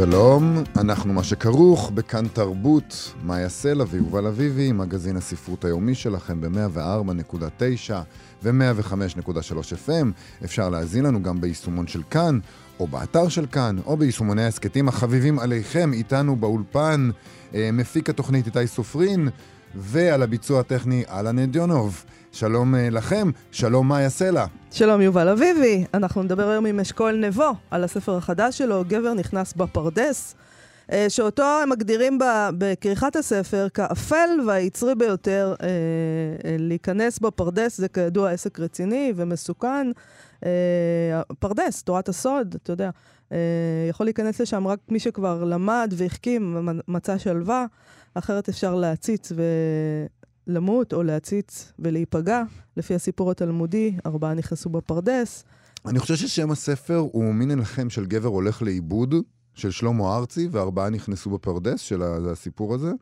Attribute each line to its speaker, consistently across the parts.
Speaker 1: שלום, אנחנו מה שכרוך בכאן תרבות, מאיה סלע ויובל אביבי, מגזין הספרות היומי שלכם ב-104.9 ו-105.3 FM. אפשר להזין לנו גם ביישומון של כאן, או באתר של כאן, או ביישומוני ההסכתים החביבים עליכם, איתנו באולפן, אה, מפיק התוכנית איתי סופרין, ועל הביצוע הטכני אלן אדיונוב. שלום אה, לכם, שלום מאיה סלע.
Speaker 2: שלום יובל אביבי, אנחנו נדבר היום עם אשכול נבו על הספר החדש שלו, גבר נכנס בפרדס, אה, שאותו הם מגדירים בכריכת הספר כאפל והיצרי ביותר אה, להיכנס בפרדס, זה כידוע עסק רציני ומסוכן. פרדס, תורת הסוד, אתה יודע, יכול להיכנס לשם רק מי שכבר למד והחכים, מצא שלווה, אחרת אפשר להציץ ו... למות או להציץ ולהיפגע, לפי הסיפור התלמודי, ארבעה נכנסו בפרדס.
Speaker 1: אני חושב ששם הספר הוא מין הלחם של גבר הולך לאיבוד, של שלמה ארצי, וארבעה נכנסו בפרדס של הסיפור הזה.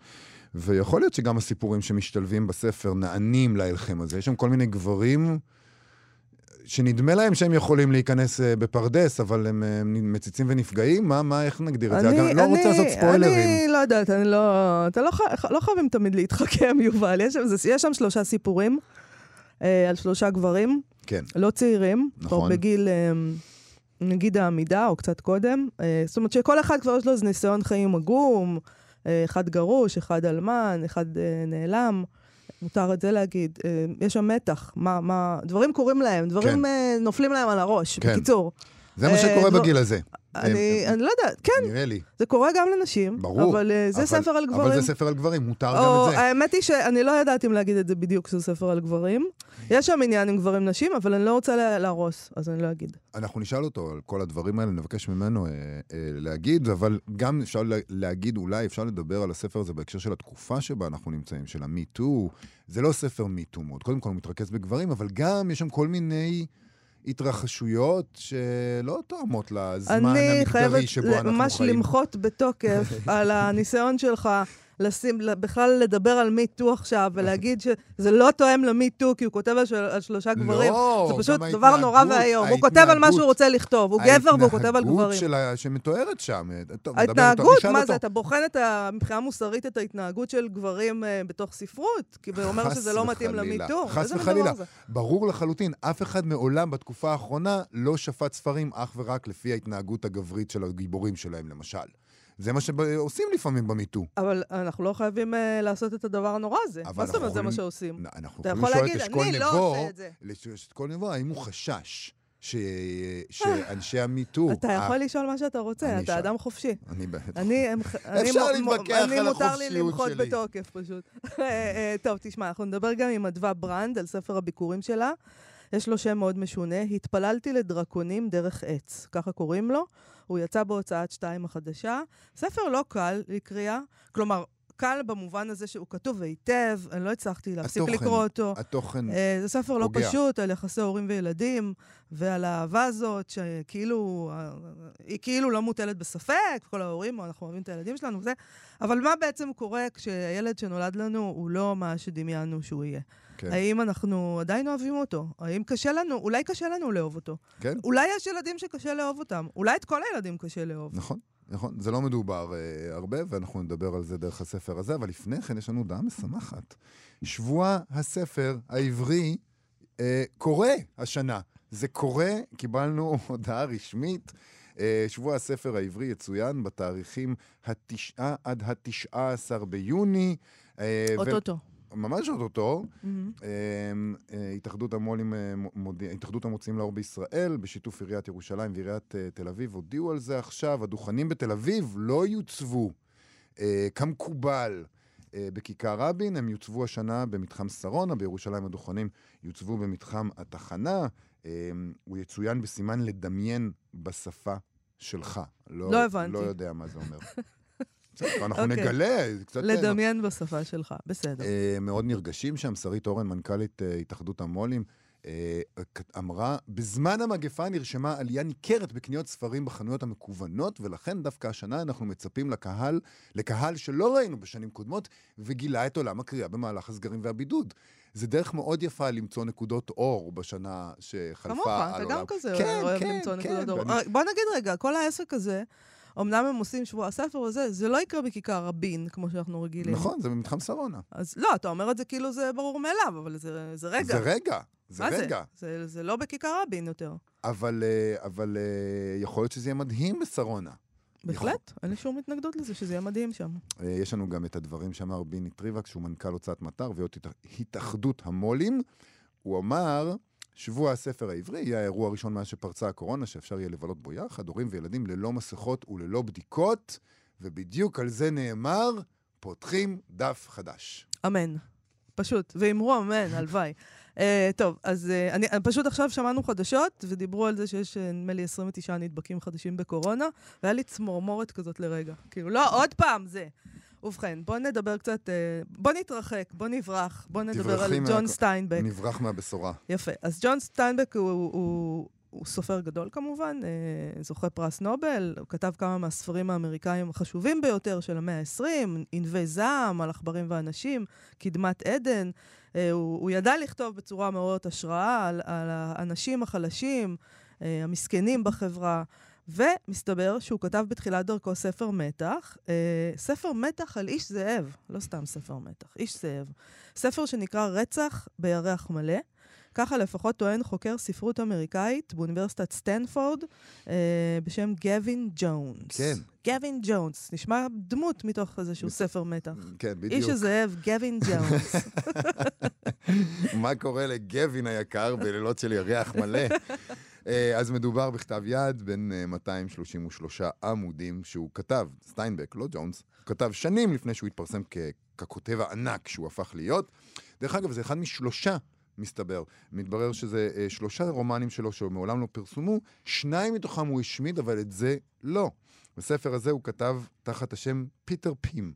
Speaker 1: ויכול להיות שגם הסיפורים שמשתלבים בספר נענים להלחם הזה. יש שם כל מיני גברים שנדמה להם שהם יכולים להיכנס אה, בפרדס, אבל הם אה, מציצים ונפגעים? מה, מה, איך נגדיר את זה? אני, לא רוצה לעשות ספוילרים.
Speaker 2: אני לא יודעת, אני לא... אתה לא, לא חייבים תמיד להתחכם, יובל. יש יש שם שלושה סיפורים אה, על שלושה גברים.
Speaker 1: כן.
Speaker 2: לא צעירים. נכון. בגיל, אה, נגיד העמידה, או קצת קודם. אה, זאת אומרת שכל אחד כבר יש לו איזה ניסיון חיים עגום. אה, אחד גרוש, אחד אלמן, אחד אה, נעלם. מותר את זה להגיד. אה, יש שם מתח, מה, מה, דברים קורים להם, דברים כן. אה, נופלים להם על הראש, כן. בקיצור.
Speaker 1: זה מה שקורה אה, בגיל הזה.
Speaker 2: אני, אני לא יודעת, כן.
Speaker 1: נראה לי.
Speaker 2: זה קורה גם לנשים.
Speaker 1: ברור.
Speaker 2: אבל זה ספר על גברים.
Speaker 1: אבל זה ספר על גברים, מותר גם את זה.
Speaker 2: האמת היא שאני לא יודעת אם להגיד את זה בדיוק שזה ספר על גברים. יש שם עניין עם גברים נשים, אבל אני לא רוצה לה, להרוס, אז אני לא אגיד.
Speaker 1: אנחנו נשאל אותו על כל הדברים האלה, נבקש ממנו אה, אה, להגיד, אבל גם אפשר להגיד, אולי אפשר לדבר על הספר הזה בהקשר של התקופה שבה אנחנו נמצאים, של ה-MeToo. זה לא ספר MeToo מאוד. קודם כל הוא מתרכז בגברים, אבל גם יש שם כל מיני... התרחשויות שלא תואמות לזמן המגדרי שבו אנחנו חיים. אני
Speaker 2: חייבת ממש למחות בתוקף על הניסיון שלך לשים, בכלל לדבר על מיטו עכשיו, ולהגיד שזה לא תואם למיטו, כי הוא כותב על, של, על שלושה לא, גברים. לא, זה פשוט דבר נורא ואיום. הוא כותב על מה שהוא רוצה לכתוב, הוא גבר והוא כותב על גברים.
Speaker 1: ההתנהגות שמתוארת שם.
Speaker 2: טוב, ההתנהגות, מה זה, אתה בוחן את מבחינה מוסרית את ההתנהגות של גברים uh, בתוך ספרות, כי הוא אומר שזה לא מתאים למיטו.
Speaker 1: חס וחלילה. ברור לחלוטין, אף אחד מעולם בתקופה האחרונה לא שפט ספרים אך ורק לפי ההתנהגות הגברית של הגיבורים שלהם, למשל. זה מה שעושים לפעמים במיטו.
Speaker 2: אבל אנחנו לא חייבים uh, לעשות את הדבר הנורא הזה. מה זאת אומרת זה מה שעושים?
Speaker 1: אנחנו יכולים לשאול את אשכול נבו, לא עושה את זה. אשכול נבו, האם הוא חשש ש... שאנשי המיטו...
Speaker 2: אתה יכול לשאול מה שאתה רוצה, אתה אדם חופשי.
Speaker 1: אני בטח.
Speaker 2: אני,
Speaker 1: אפשר להתווכח על החופשיות
Speaker 2: שלי. אני מותר לי למחות בתוקף, פשוט. אה, אה, טוב, תשמע, אנחנו נדבר גם עם אדווה ברנד על ספר הביקורים שלה. יש לו שם מאוד משונה, התפללתי לדרקונים דרך עץ, ככה קוראים לו. הוא יצא בהוצאת שתיים החדשה. ספר לא קל לקריאה, כלומר, קל במובן הזה שהוא כתוב היטב, אני לא הצלחתי להפסיק התוכן, לקרוא אותו.
Speaker 1: התוכן
Speaker 2: uh, זה ספר פוגע. לא פשוט על יחסי הורים וילדים, ועל האהבה הזאת, שכאילו, היא כאילו לא מוטלת בספק, כל ההורים, אנחנו אוהבים את הילדים שלנו וזה, אבל מה בעצם קורה כשהילד שנולד לנו הוא לא מה שדמיינו שהוא יהיה? כן. האם אנחנו עדיין אוהבים אותו? האם קשה לנו, אולי קשה לנו לאהוב אותו.
Speaker 1: כן.
Speaker 2: אולי יש ילדים שקשה לאהוב אותם. אולי את כל הילדים קשה לאהוב.
Speaker 1: נכון. נכון, זה לא מדובר uh, הרבה, ואנחנו נדבר על זה דרך הספר הזה, אבל לפני כן יש לנו הודעה משמחת. שבוע הספר העברי uh, קורה השנה. זה קורה, קיבלנו הודעה רשמית. Uh, שבוע הספר העברי יצוין בתאריכים התשעה עד התשעה עשר ביוני.
Speaker 2: אוטוטו. ו...
Speaker 1: ממש אוטוטו, mm-hmm. התאחדות המו"לים, התאחדות המוציאים לאור בישראל, בשיתוף עיריית ירושלים ועיריית תל אביב, הודיעו על זה עכשיו. הדוכנים בתל אביב לא יוצבו כמקובל בכיכר רבין, הם יוצבו השנה במתחם שרונה, בירושלים הדוכנים יוצבו במתחם התחנה. הוא יצוין בסימן לדמיין בשפה שלך.
Speaker 2: לא, לא הבנתי.
Speaker 1: לא יודע מה זה אומר. בסדר, אנחנו
Speaker 2: אוקיי.
Speaker 1: נגלה. קצת...
Speaker 2: לדמיין בשפה שלך, בסדר.
Speaker 1: אה, מאוד נרגשים שם, שרית אורן, מנכ"לית אה, התאחדות המו"לים, אה, אמרה, בזמן המגפה נרשמה עלייה ניכרת בקניות ספרים בחנויות המקוונות, ולכן דווקא השנה אנחנו מצפים לקהל, לקהל שלא ראינו בשנים קודמות, וגילה את עולם הקריאה במהלך הסגרים והבידוד. זה דרך מאוד יפה למצוא נקודות אור בשנה שחלפה
Speaker 2: כמוך, אתה. גם כזה
Speaker 1: כן,
Speaker 2: אוהב
Speaker 1: כן,
Speaker 2: למצוא
Speaker 1: כן,
Speaker 2: נקודות אור.
Speaker 1: ואני-
Speaker 2: אה, בוא נגיד רגע, כל העסק הזה, אמנם הם עושים שבוע הספר וזה, זה לא יקרה בכיכר רבין, כמו שאנחנו רגילים.
Speaker 1: נכון, זה במתחם שרונה.
Speaker 2: אז לא, אתה אומר את זה כאילו זה ברור מאליו, אבל זה, זה רגע.
Speaker 1: זה רגע, זה
Speaker 2: מה
Speaker 1: רגע.
Speaker 2: זה? זה? זה לא בכיכר רבין יותר.
Speaker 1: אבל, אה, אבל אה, יכול להיות שזה יהיה מדהים בשרונה.
Speaker 2: בהחלט, אין לי שום התנגדות לזה, שזה יהיה מדהים שם.
Speaker 1: אה, יש לנו גם את הדברים שאמר ביני טריבק, שהוא מנכ"ל הוצאת מטר ויו"ר התאח- התאחדות המו"לים. הוא אמר, שבוע הספר העברי יהיה האירוע הראשון מאז שפרצה הקורונה, שאפשר יהיה לבלות בו יחד, הורים וילדים ללא מסכות וללא בדיקות, ובדיוק על זה נאמר, פותחים דף חדש.
Speaker 2: אמן. פשוט, ואמרו אמן, הלוואי. אה, טוב, אז אה, אני, פשוט עכשיו שמענו חדשות, ודיברו על זה שיש, אה, נדמה לי, 29 נדבקים חדשים בקורונה, והיה לי צמרמורת כזאת לרגע. כאילו, לא, עוד פעם זה. ובכן, בואו נדבר קצת, אה, בואו נתרחק, בואו נברח, בואו נדבר על
Speaker 1: מה-
Speaker 2: ג'ון סטיינבק.
Speaker 1: נברח מהבשורה.
Speaker 2: יפה. אז ג'ון סטיינבק הוא, הוא, הוא סופר גדול כמובן, אה, זוכה פרס נובל, הוא כתב כמה מהספרים האמריקאים החשובים ביותר של המאה ה-20, ענבי זעם, על עכברים ואנשים, קדמת עדן. אה, הוא, הוא ידע לכתוב בצורה מעוררת השראה על, על האנשים החלשים, אה, המסכנים בחברה. ומסתבר שהוא כתב בתחילת דרכו ספר מתח, אה, ספר מתח על איש זאב, לא סתם ספר מתח, איש זאב. ספר שנקרא רצח בירח מלא. ככה לפחות טוען חוקר ספרות אמריקאית באוניברסיטת סטנפורד אה, בשם גווין ג'ונס.
Speaker 1: כן.
Speaker 2: גווין ג'ונס, נשמע דמות מתוך איזשהו ספר מתח.
Speaker 1: כן, בדיוק.
Speaker 2: איש הזאב, גווין ג'ונס.
Speaker 1: מה קורה לגווין היקר בלילות של ירח מלא? אה, אז מדובר בכתב יד בין אה, 233 עמודים שהוא כתב, סטיינבק, לא ג'ונס, כתב שנים לפני שהוא התפרסם כ- ככותב הענק שהוא הפך להיות. דרך אגב, זה אחד משלושה, מסתבר. מתברר שזה אה, שלושה רומנים שלו שמעולם לא פרסמו, שניים מתוכם הוא השמיד, אבל את זה לא. בספר הזה הוא כתב תחת השם פיטר פים.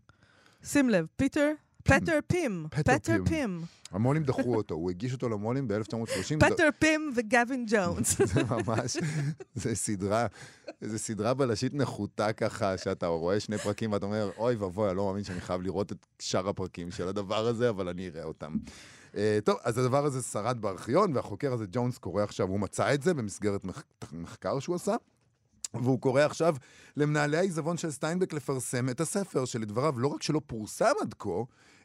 Speaker 2: שים לב, פיטר, פטר פים,
Speaker 1: פטר. פים. המו"לים דחו אותו, הוא הגיש אותו למו"לים ב-1930.
Speaker 2: פטר פים וגווין ג'ונס.
Speaker 1: זה ממש, זה סדרה, זה סדרה בלשית נחותה ככה, שאתה רואה שני פרקים ואתה אומר, אוי ואבוי, אני לא מאמין שאני חייב לראות את שאר הפרקים של הדבר הזה, אבל אני אראה אותם. אה, טוב, אז הדבר הזה שרד בארכיון, והחוקר הזה, ג'ונס, קורא עכשיו, הוא מצא את זה במסגרת מח... מחקר שהוא עשה. והוא קורא עכשיו למנהלי העיזבון של סטיינבק לפרסם את הספר, שלדבריו לא רק שלא פורסם עד כה,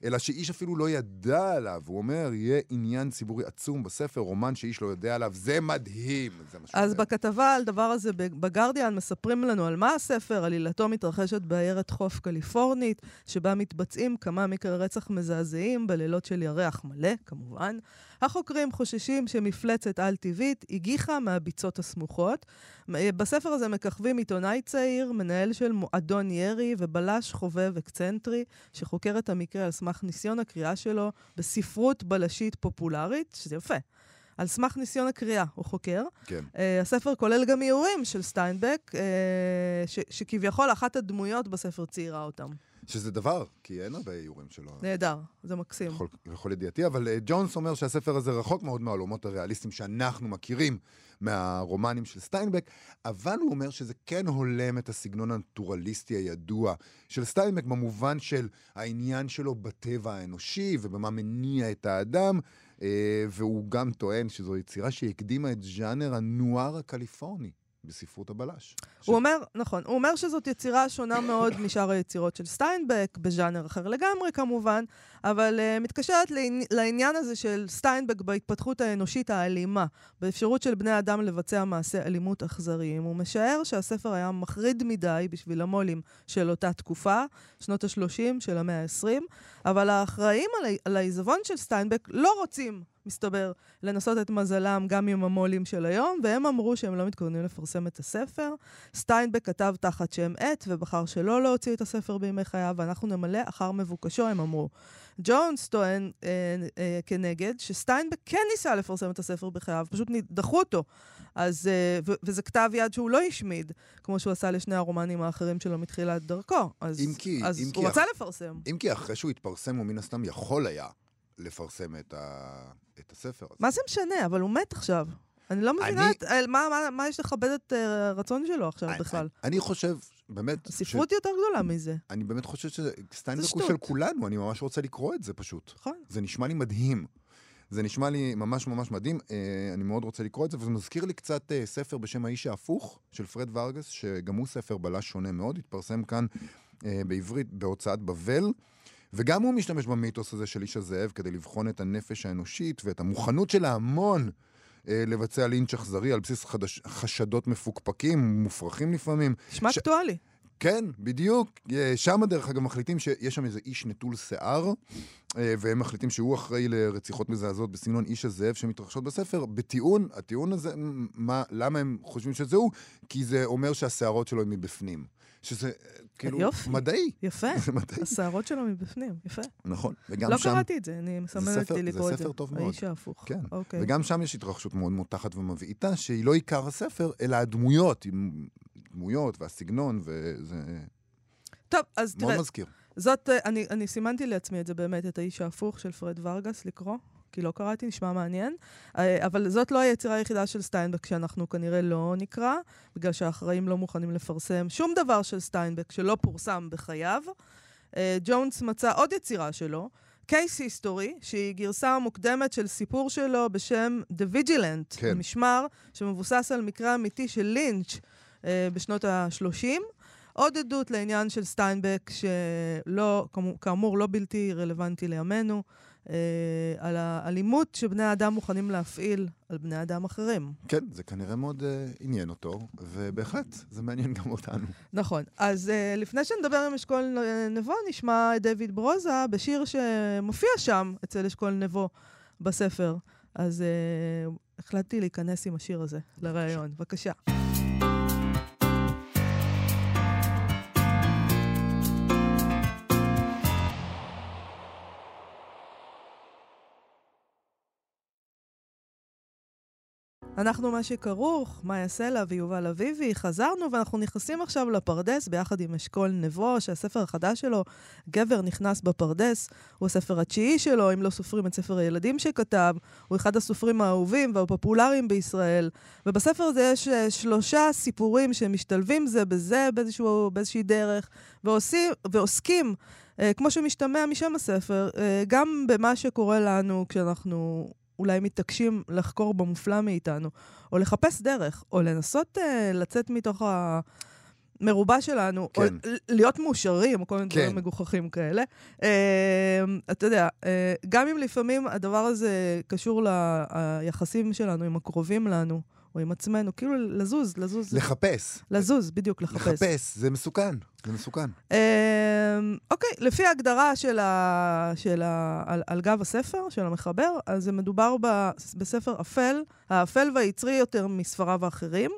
Speaker 1: אלא שאיש אפילו לא ידע עליו. הוא אומר, יהיה עניין ציבורי עצום בספר, רומן שאיש לא יודע עליו, זה מדהים. זה
Speaker 2: אז
Speaker 1: אומר.
Speaker 2: בכתבה על דבר הזה בגרדיאן מספרים לנו על מה הספר, עלילתו מתרחשת בעיירת חוף קליפורנית, שבה מתבצעים כמה מקרי רצח מזעזעים בלילות של ירח מלא, כמובן. החוקרים חוששים שמפלצת על-טבעית הגיחה מהביצות הסמוכות. בספר הזה מככבים עיתונאי צעיר, מנהל של מועדון ירי ובלש חובב אקצנטרי, שחוקר את המקרה על סמך ניסיון הקריאה שלו בספרות בלשית פופולרית, שזה יפה. על סמך ניסיון הקריאה, הוא חוקר.
Speaker 1: כן.
Speaker 2: Uh, הספר כולל גם איורים של סטיינבק, uh, ש- שכביכול אחת הדמויות בספר ציירה אותם.
Speaker 1: שזה דבר, כי אין הרבה איורים שלו.
Speaker 2: נהדר, זה מקסים.
Speaker 1: לכל, לכל ידיעתי, אבל אה, ג'ונס אומר שהספר הזה רחוק מאוד מהעולמות הריאליסטיים שאנחנו מכירים מהרומנים של סטיינבק, אבל הוא אומר שזה כן הולם את הסגנון הנטורליסטי הידוע של סטיינבק, במובן של העניין שלו בטבע האנושי ובמה מניע את האדם, אה, והוא גם טוען שזו יצירה שהקדימה את ז'אנר הנואר הקליפורני. בספרות הבלש.
Speaker 2: הוא אומר, נכון, הוא אומר שזאת יצירה שונה מאוד משאר היצירות של סטיינבק, בז'אנר אחר לגמרי כמובן, אבל uh, מתקשרת לעני, לעניין הזה של סטיינבק בהתפתחות האנושית האלימה, באפשרות של בני אדם לבצע מעשי אלימות אכזריים. הוא משער שהספר היה מחריד מדי בשביל המו"לים של אותה תקופה, שנות ה-30 של המאה ה-20, אבל האחראים על, על העיזבון של סטיינבק לא רוצים מסתבר, לנסות את מזלם גם עם המו"לים של היום, והם אמרו שהם לא מתכוונים לפרסם את הספר. סטיינבק כתב תחת שם עט ובחר שלא להוציא את הספר בימי חייו, ואנחנו נמלא אחר מבוקשו, הם אמרו. ג'ונס טוען אה, אה, כנגד שסטיינבק כן ניסה לפרסם את הספר בחייו, פשוט דחו אותו. אז, אה, ו- וזה כתב יד שהוא לא השמיד, כמו שהוא עשה לשני הרומנים האחרים שלו מתחילת דרכו. אז,
Speaker 1: אם כי,
Speaker 2: אז
Speaker 1: אם
Speaker 2: הוא
Speaker 1: כי
Speaker 2: רצה
Speaker 1: אח-
Speaker 2: לפרסם.
Speaker 1: אם כי אחרי שהוא התפרסם, הוא מן הסתם יכול היה לפרסם את, ה... את הספר הזה.
Speaker 2: מה זה משנה? אבל הוא מת עכשיו. אני לא מבינה
Speaker 1: אני-
Speaker 2: את, אה, מה, מה, מה יש לכבד את אה, הרצון שלו עכשיו
Speaker 1: אני-
Speaker 2: בכלל.
Speaker 1: אני חושב, באמת,
Speaker 2: הספרות יותר גדולה מזה,
Speaker 1: אני באמת חושב שסטיינבק
Speaker 2: זה
Speaker 1: הוא של. כולנו, אני ממש רוצה לקרוא את זה פשוט.
Speaker 2: נכון?
Speaker 1: זה נשמע לי מדהים. זה נשמע לי ממש ממש מדהים, אה, אני מאוד רוצה לקרוא את זה, וזה מזכיר לי קצת ספר בשם האיש ההפוך, של פרד ורגס, שגם הוא ספר בלש שונה מאוד, התפרסם כאן בעברית בהוצאת בבל, וגם הוא משתמש במיתוס הזה של איש הזאב כדי לבחון את הנפש האנושית ואת המוכנות של ההמון אה, לבצע לינץ' אכזרי על בסיס חדש, חשדות מפוקפקים, מופרכים לפעמים.
Speaker 2: נשמע
Speaker 1: ש-
Speaker 2: אקטואלי.
Speaker 1: כן, בדיוק. אה, שם, דרך אגב, מחליטים שיש שם איזה איש נטול שיער, אה, והם מחליטים שהוא אחראי לרציחות מזעזעות בסגנון איש הזאב שמתרחשות בספר, בטיעון, הטיעון הזה, מה, למה הם חושבים שזה הוא? כי זה אומר שהשערות שלו הן מבפנים. שזה אה, כאילו
Speaker 2: יופי.
Speaker 1: מדעי.
Speaker 2: יפה.
Speaker 1: זה מדעי.
Speaker 2: השערות שלו מבפנים, יפה.
Speaker 1: נכון. וגם
Speaker 2: לא
Speaker 1: שם,
Speaker 2: קראתי את זה, אני מסמלת
Speaker 1: ספר-
Speaker 2: לי
Speaker 1: זה
Speaker 2: לקרוא את זה.
Speaker 1: ספר טוב מאוד.
Speaker 2: האיש ההפוך.
Speaker 1: כן.
Speaker 2: אוקיי.
Speaker 1: וגם שם יש התרחשות מאוד מותחת ומבעיטה, שהיא לא עיקר הספר, אלא הדמויות, עם דמויות והסגנון, וזה
Speaker 2: טוב, אז תראה,
Speaker 1: מאוד מזכיר.
Speaker 2: זאת, אה, אני, אני סימנתי לעצמי את זה באמת, את האיש ההפוך של פרד ורגס, לקרוא, כי לא קראתי, נשמע מעניין. אה, אבל זאת לא היצירה היחידה של סטיינבק שאנחנו כנראה לא נקרא, בגלל שהאחראים לא מוכנים לפרסם שום דבר של סטיינבק שלא פורסם בחייו. אה, ג'ונס מצא עוד יצירה שלו, case history, שהיא גרסה מוקדמת של סיפור שלו בשם The Vigilant,
Speaker 1: כן.
Speaker 2: המשמר, שמבוסס על מקרה אמיתי של לינץ' אה, בשנות ה-30. עוד עדות לעניין של סטיינבק, שלא, כאמור- לא בלתי רלוונטי לימינו, על האלימות שבני האדם מוכנים להפעיל על בני אדם אחרים.
Speaker 1: כן, זה כנראה מאוד uh, עניין אותו, ובהחלט, זה מעניין גם אותנו.
Speaker 2: נכון. אז uh, לפני שנדבר עם אשכול אה, נבו, נשמע את דיוויד ברוזה בשיר שמופיע שם אצל אשכול נבו בספר. אז uh, החלטתי להיכנס עם השיר הזה לראיון. בבקשה. אנחנו מה שכרוך, מאיה סלע ויובל אביבי, חזרנו ואנחנו נכנסים עכשיו לפרדס ביחד עם אשכול נבו, שהספר החדש שלו, גבר נכנס בפרדס, הוא הספר התשיעי שלו, אם לא סופרים את ספר הילדים שכתב, הוא אחד הסופרים האהובים והפופולריים בישראל, ובספר הזה יש אה, שלושה סיפורים שמשתלבים זה בזה באיזשהו, באיזושהי דרך, ועושים, ועוסקים, אה, כמו שמשתמע משם הספר, אה, גם במה שקורה לנו כשאנחנו... אולי מתעקשים לחקור במופלא מאיתנו, או לחפש דרך, או לנסות uh, לצאת מתוך המרובע שלנו,
Speaker 1: כן.
Speaker 2: או להיות מאושרים, או כל מיני
Speaker 1: כן.
Speaker 2: דברים מגוחכים כאלה. Uh, אתה יודע, uh, גם אם לפעמים הדבר הזה קשור ליחסים שלנו עם הקרובים לנו, או עם עצמנו, כאילו לזוז, לזוז,
Speaker 1: לחפש.
Speaker 2: לזוז, בדיוק, לחפש.
Speaker 1: לחפש, זה מסוכן, זה מסוכן.
Speaker 2: אמ, אוקיי, לפי ההגדרה של ה... של ה... על, על גב הספר, של המחבר, אז זה מדובר ב... בספר אפל, האפל והיצרי יותר מספריו האחרים,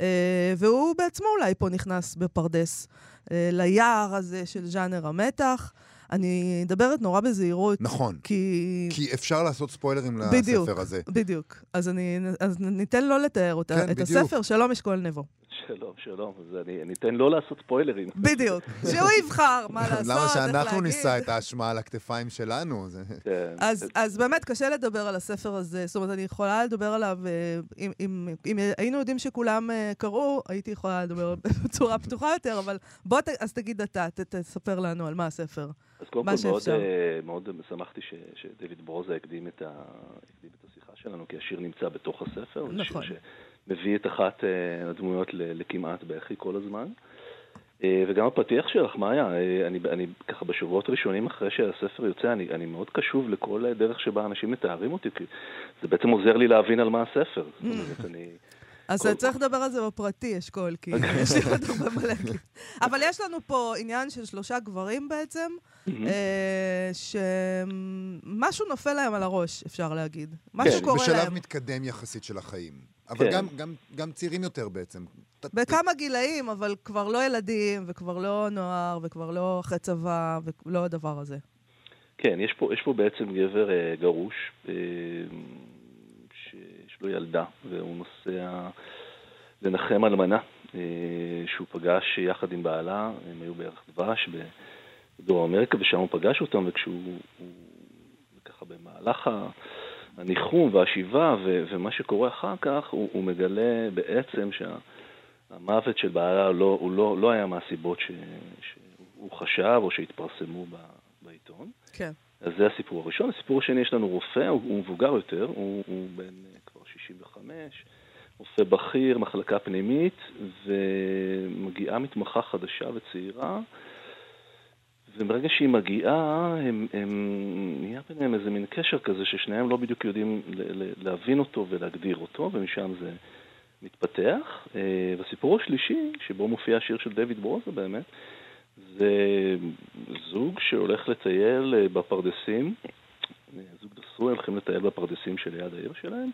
Speaker 2: אה, והוא בעצמו אולי פה נכנס בפרדס אה, ליער הזה של ז'אנר המתח. אני מדברת נורא בזהירות,
Speaker 1: נכון.
Speaker 2: כי...
Speaker 1: כי אפשר לעשות ספוילרים
Speaker 2: בדיוק.
Speaker 1: לספר הזה.
Speaker 2: בדיוק. אז, אני, אז ניתן לו לתאר אותה,
Speaker 1: כן,
Speaker 2: את
Speaker 1: בדיוק.
Speaker 2: הספר. שלום, אשכול נבו.
Speaker 3: שלום, שלום. אז אני, אני אתן לא לעשות ספוילרים.
Speaker 2: בדיוק. שהוא יבחר מה לעשות,
Speaker 1: למה שאנחנו. נישא את האשמה על הכתפיים שלנו? זה-
Speaker 3: כן.
Speaker 2: אז, אז באמת קשה לדבר על הספר הזה, זאת אומרת, אני יכולה לדבר עליו, אה, אם, אם, אם היינו יודעים שכולם אה, קראו, הייתי יכולה לדבר בצורה פתוחה יותר, אבל בוא, ת, אז תגיד אתה, ת, תספר לנו על מה הספר.
Speaker 3: אז קודם
Speaker 2: מה
Speaker 3: כל מאוד. אה, מאוד שמחתי ש, שדויד ברוזה הקדים את, ה, הקדים את השיחה שלנו, כי השיר נמצא בתוך הספר.
Speaker 2: נכון.
Speaker 3: שמביא את אחת אה, הדמויות לכמעט בכי כל הזמן. אה, וגם הפתיח שלך, מאיה, אה, אני, אני ככה בשבועות ראשונים אחרי שהספר יוצא, אני, אני מאוד קשוב לכל דרך שבה אנשים מתארים אותי, כי זה בעצם עוזר לי להבין על מה הספר. זאת אומרת, אני...
Speaker 2: אז
Speaker 3: כל-
Speaker 2: צריך לדבר על זה בפרטי, אשכול, כי יש לי עוד הרבה מה להגיד. אבל יש לנו פה עניין של שלושה גברים בעצם. אה, שמשהו נופל להם על הראש, אפשר להגיד. משהו
Speaker 3: כן,
Speaker 2: קורה
Speaker 1: בשלב
Speaker 2: להם.
Speaker 1: מתקדם יחסית של החיים. אבל
Speaker 3: כן.
Speaker 1: גם, גם, גם צעירים יותר בעצם.
Speaker 2: בכמה גילאים, אבל כבר לא ילדים, וכבר לא נוער, וכבר לא אחרי צבא, ולא הדבר הזה.
Speaker 3: כן, יש פה, יש פה בעצם גבר אה, גרוש, אה, לו ילדה, והוא נוסע לנחם אלמנה, אה, שהוא פגש יחד עם בעלה, הם היו בערך דבש בדרום אמריקה, ושם הוא פגש אותם, וכשהוא, הוא, ככה במהלך ה- הניחום והשיבה, ו, ומה שקורה אחר כך, הוא, הוא מגלה בעצם שהמוות של בעלה לא, הוא לא, לא היה מהסיבות ש, שהוא חשב או שהתפרסמו ב, בעיתון.
Speaker 2: כן.
Speaker 3: אז זה הסיפור הראשון. הסיפור השני, יש לנו רופא, הוא, הוא מבוגר יותר, הוא, הוא בן 65, רופא בכיר, מחלקה פנימית, ומגיעה מתמחה חדשה וצעירה, וברגע שהיא מגיעה, הם, הם, נהיה ביניהם איזה מין קשר כזה ששניהם לא בדיוק יודעים להבין אותו ולהגדיר אותו, ומשם זה מתפתח. אה, והסיפור השלישי, שבו מופיע השיר של דויד ברוזה באמת, זה זוג שהולך לטייל אה, בפרדסים, אה, זוג נשוי הולכים לטייל בפרדסים שליד העיר שלהם,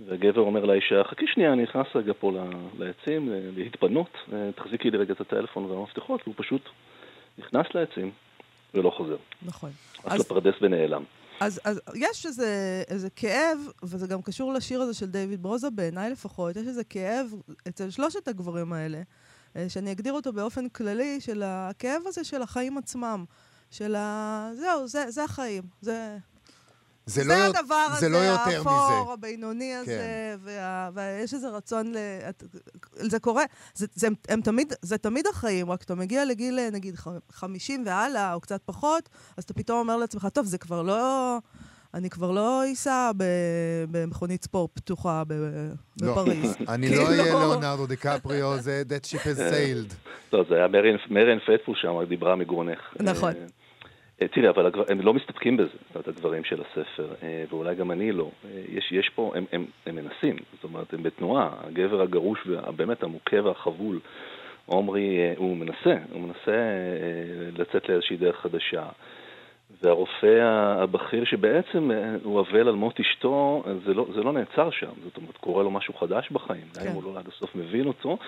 Speaker 3: והגבר אומר לאישה, חכי שנייה, אני נכנס רגע פה לעצים, להתפנות, אה, תחזיקי לי רגע את הטלפון והמפתחות, והוא פשוט נכנס לעצים ולא חוזר.
Speaker 2: נכון.
Speaker 3: רק
Speaker 2: אז-
Speaker 3: לפרדס ונעלם.
Speaker 2: אז, אז יש איזה, איזה כאב, וזה גם קשור לשיר הזה של דיוויד ברוזה, בעיניי לפחות, יש איזה כאב אצל שלושת הגברים האלה, אה, שאני אגדיר אותו באופן כללי, של הכאב הזה של החיים עצמם. של ה... זהו, זה, זה החיים. זה,
Speaker 1: זה,
Speaker 2: זה
Speaker 1: לא,
Speaker 2: הדבר הזה,
Speaker 1: זה לא יותר
Speaker 2: האפור,
Speaker 1: מזה.
Speaker 2: הבינוני הזה,
Speaker 1: כן.
Speaker 2: וה, ויש איזה רצון ל... זה קורה, זה, זה, הם, הם תמיד, זה תמיד החיים, רק אתה מגיע לגיל, אה, נגיד, ח- 50 והלאה, או קצת פחות, אז אתה פתאום אומר לעצמך, טוב, זה כבר לא... אני כבר לא אסע במכונית ספורט פתוחה
Speaker 1: לא.
Speaker 2: בפריז.
Speaker 1: אני
Speaker 2: כאילו-
Speaker 1: לא אהיה ליאונרדו דיקפריו, זה that ship has sailed.
Speaker 3: לא, זה היה מריאן פטפול שם, דיברה מגרונך.
Speaker 2: נכון.
Speaker 3: אה, אה, תראי, אבל הגבר, הם לא מסתפקים בזה, את הדברים של הספר, אה, ואולי גם אני לא. אה, יש, יש פה, הם, הם, הם מנסים, זאת אומרת, הם בתנועה. הגבר הגרוש והבאמת המוכה והחבול, עומרי, הוא מנסה, הוא מנסה לצאת לאיזושהי דרך חדשה. והרופא הבכיר שבעצם הוא אבל על מות אשתו, זה לא, זה לא נעצר שם, זאת אומרת, קורה לו משהו חדש בחיים, גם
Speaker 2: כן.
Speaker 3: אם הוא לא עד הסוף מבין אותו.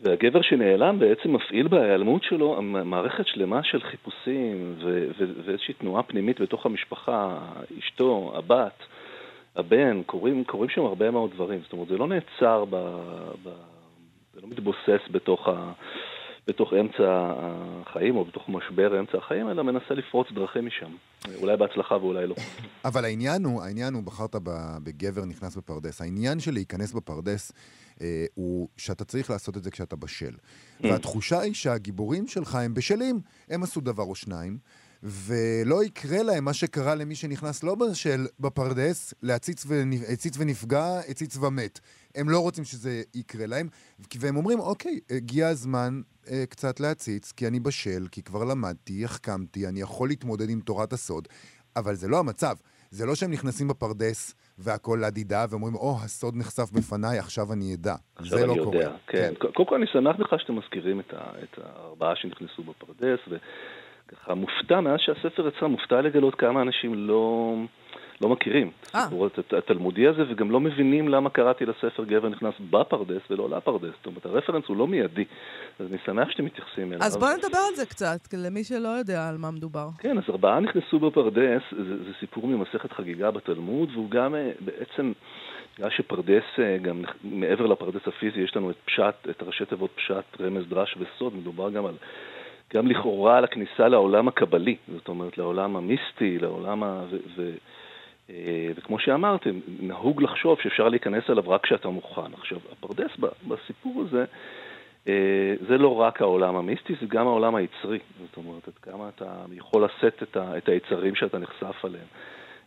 Speaker 3: והגבר שנעלם בעצם מפעיל בהיעלמות שלו מערכת שלמה של חיפושים ו- ו- ואיזושהי תנועה פנימית בתוך המשפחה, אשתו, הבת, הבן, קורים, קורים שם הרבה מאוד דברים. זאת אומרת, זה לא נעצר ב... ב זה לא מתבוסס בתוך, ה, בתוך אמצע החיים או בתוך משבר אמצע החיים, אלא מנסה לפרוץ דרכים משם. אולי בהצלחה ואולי לא.
Speaker 1: אבל העניין הוא, העניין הוא, בחרת בגבר נכנס בפרדס. העניין של להיכנס בפרדס אה, הוא שאתה צריך לעשות את זה כשאתה בשל. והתחושה היא שהגיבורים שלך הם בשלים, הם עשו דבר או שניים. ולא יקרה להם מה שקרה למי שנכנס לא בשל בפרדס, להציץ ונפ... הציץ ונפגע, הציץ ומת. הם לא רוצים שזה יקרה להם, והם אומרים, אוקיי, הגיע הזמן אה, קצת להציץ, כי אני בשל, כי כבר למדתי, החכמתי, אני יכול להתמודד עם תורת הסוד, אבל זה לא המצב. זה לא שהם נכנסים בפרדס והכל לדידה, ואומרים, או, הסוד נחשף בפניי, עכשיו אני אדע.
Speaker 3: עכשיו
Speaker 1: זה לא
Speaker 3: אני
Speaker 1: קורה.
Speaker 3: יודע, כן. קודם כל אני שמח בכלל שאתם מזכירים את, ה, את הארבעה שנכנסו בפרדס, וככה מופתע, מאז שהספר יצא, מופתע לגלות כמה אנשים לא, לא מכירים את
Speaker 2: אה.
Speaker 3: הסיפור הת- התלמודי הזה, וגם לא מבינים למה קראתי לספר גבר נכנס בפרדס ולא לפרדס. זאת אומרת, הרפרנס הוא לא מיידי, אז אני שמח שאתם מתייחסים אליו.
Speaker 2: אז בואו נדבר על זה קצת, למי שלא יודע על מה מדובר.
Speaker 3: כן, אז ארבעה נכנסו בפרדס, זה, זה סיפור ממסכת חגיגה בתלמוד, והוא גם אה, בעצם, בגלל שפרדס, אה, גם מעבר לפרדס הפיזי, יש לנו את פשט, את ראשי תיבות פשט, רמז, דרש וסוד, מדובר גם על, גם לכאורה על הכניסה לעולם הקבלי, זאת אומרת, לעולם המיסטי, לעולם ה... ו, ו, אה, וכמו שאמרתם, נהוג לחשוב שאפשר להיכנס אליו רק כשאתה מוכן. עכשיו, הפרדס בסיפור הזה, אה, זה לא רק העולם המיסטי, זה גם העולם היצרי. זאת אומרת, עד כמה אתה יכול לשאת את, ה, את היצרים שאתה נחשף אליהם.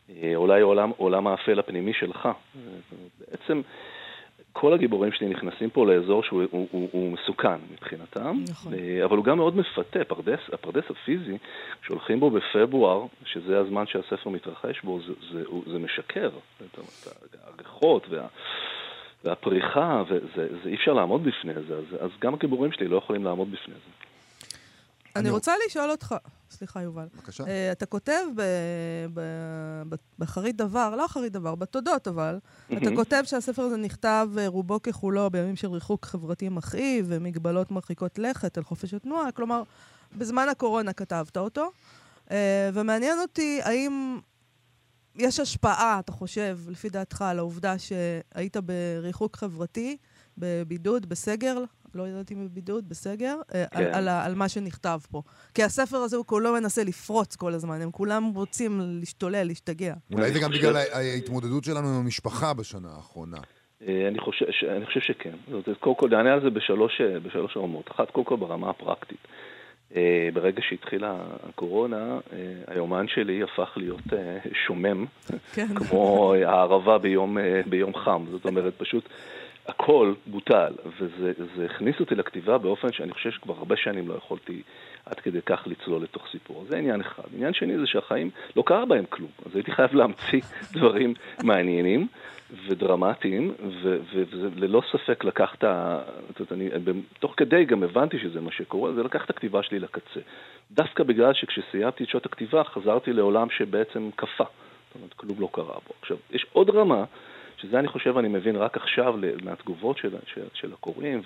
Speaker 3: אה, אולי עולם, עולם האפל הפנימי שלך. בעצם, כל הגיבורים שלי נכנסים פה לאזור שהוא הוא, הוא, הוא מסוכן מבחינתם,
Speaker 2: נכון.
Speaker 3: אה, אבל הוא גם מאוד מפתה. פרדס, הפרדס הפיזי, כשהולכים בו בפברואר, שזה הזמן שהספר מתרחש בו, זה, זה, זה משקר. זאת אומרת, הריחות וה... והפריחה, ואי אפשר לעמוד בפני זה, אז, אז גם הגיבורים שלי לא יכולים לעמוד בפני זה.
Speaker 2: אני
Speaker 1: אני-
Speaker 2: רוצה לשאול אותך, סליחה יובל,
Speaker 1: בבקשה.
Speaker 2: אה, אתה כותב ב- ב- ב- בחרית דבר, לא חרית דבר, בתודות אבל, אתה
Speaker 3: מהמם.
Speaker 2: כותב שהספר הזה נכתב אה, רובו ככולו בימים של ריחוק חברתי מכאיב ומגבלות מרחיקות לכת על חופש התנועה, כלומר, בזמן הקורונה כתבת אותו, אה, ומעניין אותי האם יש השפעה, אתה חושב, לפי דעתך, על העובדה שהיית בריחוק חברתי, בבידוד, בסגר, לא יודעת אם בבידוד, בסגר, אה, על,
Speaker 3: כן.
Speaker 2: על, ה- על מה שנכתב פה. כי הספר הזה הוא כולו מנסה לפרוץ כל הזמן, הם כולם רוצים להשתולל, להשתגע.
Speaker 1: אולי זה גם בגלל ההתמודדות שלנו עם המשפחה בשנה האחרונה.
Speaker 3: אה, אני חושב, אני חושב שכן. זאת אומרת, קודם כל, נענה על זה בשלוש, אה, בשלוש רמות. אחת, קודם כל ברמה הפרקטית. ברגע שהתחילה הקורונה, היומן שלי הפך להיות שומם,
Speaker 2: כן.
Speaker 3: כמו הערבה ביום, ביום חם. זאת אומרת, פשוט הכל בוטל, וזה זה הכניס אותי לכתיבה באופן שאני חושב שכבר הרבה שנים לא יכולתי עד כדי כך לצלול לתוך סיפור. זה עניין אחד. עניין שני זה שהחיים, לא קרה בהם כלום, אז הייתי חייב להמציא דברים מעניינים ודרמטיים, ו- ו- וזה ללא ספק לקח את ה... זאת אומרת, אני, תוך כדי גם הבנתי שזה מה שקורה, זה לקח את הכתיבה שלי לקצה. דווקא בגלל שכשסיימתי את שעות הכתיבה חזרתי לעולם שבעצם קפא. זאת אומרת, כלום לא קרה בו. עכשיו, יש עוד רמה, שזה אני חושב אני מבין רק עכשיו מהתגובות של, של, של הקוראים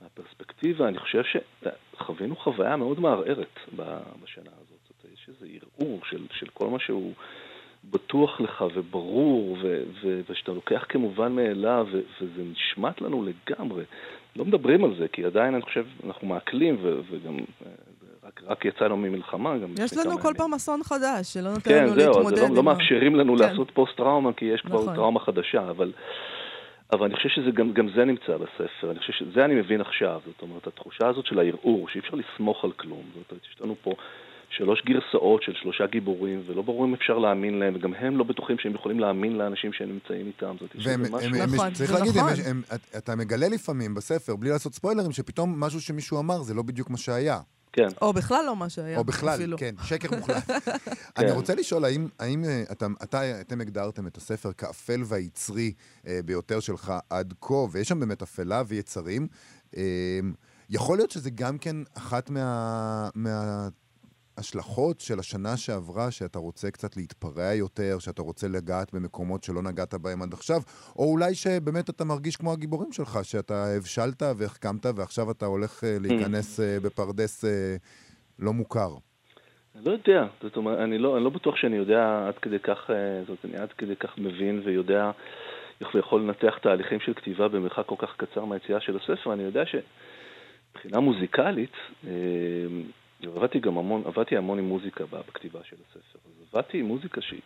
Speaker 3: ומהפרספקטיבה, אני חושב שחווינו חוויה מאוד מערערת בשנה הזאת. יש איזה ערעור של, של כל מה שהוא בטוח לך וברור, ו, ו, ושאתה לוקח כמובן מאליו, וזה נשמט לנו לגמרי. לא מדברים על זה, כי עדיין אני חושב, אנחנו מעכלים, וגם אה, רק, רק יצאנו ממלחמה. גם
Speaker 2: יש לנו כל
Speaker 3: ימים.
Speaker 2: פעם אסון חדש, שלא נותן
Speaker 3: כן,
Speaker 2: לנו
Speaker 3: זהו,
Speaker 2: להתמודד
Speaker 3: זה לא, לא
Speaker 2: ה-
Speaker 3: מאפשרים לנו
Speaker 2: כן.
Speaker 3: לעשות פוסט-טראומה, כי יש כבר
Speaker 2: נכון.
Speaker 3: טראומה חדשה, אבל, אבל אני חושב שזה גם, גם זה נמצא בספר, אני חושב שזה אני מבין עכשיו, זאת אומרת, התחושה הזאת של הערעור, שאי אפשר לסמוך על כלום, זאת אומרת, יש לנו פה שלוש גרסאות של שלושה גיבורים, ולא ברור אם אפשר להאמין להם, וגם הם לא בטוחים שהם יכולים להאמין לאנשים שהם נמצאים איתם, זאת יש
Speaker 1: והם,
Speaker 3: איזה משהו...
Speaker 1: הם, הם,
Speaker 2: נכון,
Speaker 1: צריך
Speaker 2: זה
Speaker 1: להגיד,
Speaker 2: נכון.
Speaker 1: הם, הם, את- אתה מגלה לפעמים בספר, בלי לעשות ספוילרים, שפתאום משהו שמישהו אמר זה לא בדיוק מה שהיה.
Speaker 3: כן.
Speaker 2: או בכלל לא מה שהיה.
Speaker 1: או בכלל,
Speaker 2: אפילו.
Speaker 1: כן, שקר מוחלט. אני רוצה לשאול, האם, האם אה, אתה, אתה, אתם הגדרתם את הספר כאפל והיצרי אה, ביותר שלך עד כה, ויש שם באמת אפלה ויצרים. אה, יכול להיות שזה גם כן אחת מה... מה השלכות של השנה שעברה, שאתה רוצה קצת להתפרע יותר, שאתה רוצה לגעת במקומות שלא נגעת בהם עד עכשיו, או אולי שבאמת אתה מרגיש כמו הגיבורים שלך, שאתה הבשלת והחכמת ועכשיו אתה הולך אה, להיכנס אה, בפרדס אה, לא מוכר.
Speaker 3: אני לא יודע, זאת אומרת, אני לא, אני לא בטוח שאני יודע עד כדי כך, זאת אומרת, אני עד כדי כך מבין ויודע איך ויכול לנתח תהליכים של כתיבה במרחק כל כך קצר מהיציאה של הספר. אני יודע שמבחינה מוזיקלית, עבדתי גם המון, עבדתי המון עם מוזיקה בכתיבה של הספר. אז עבדתי עם מוזיקה שהיא,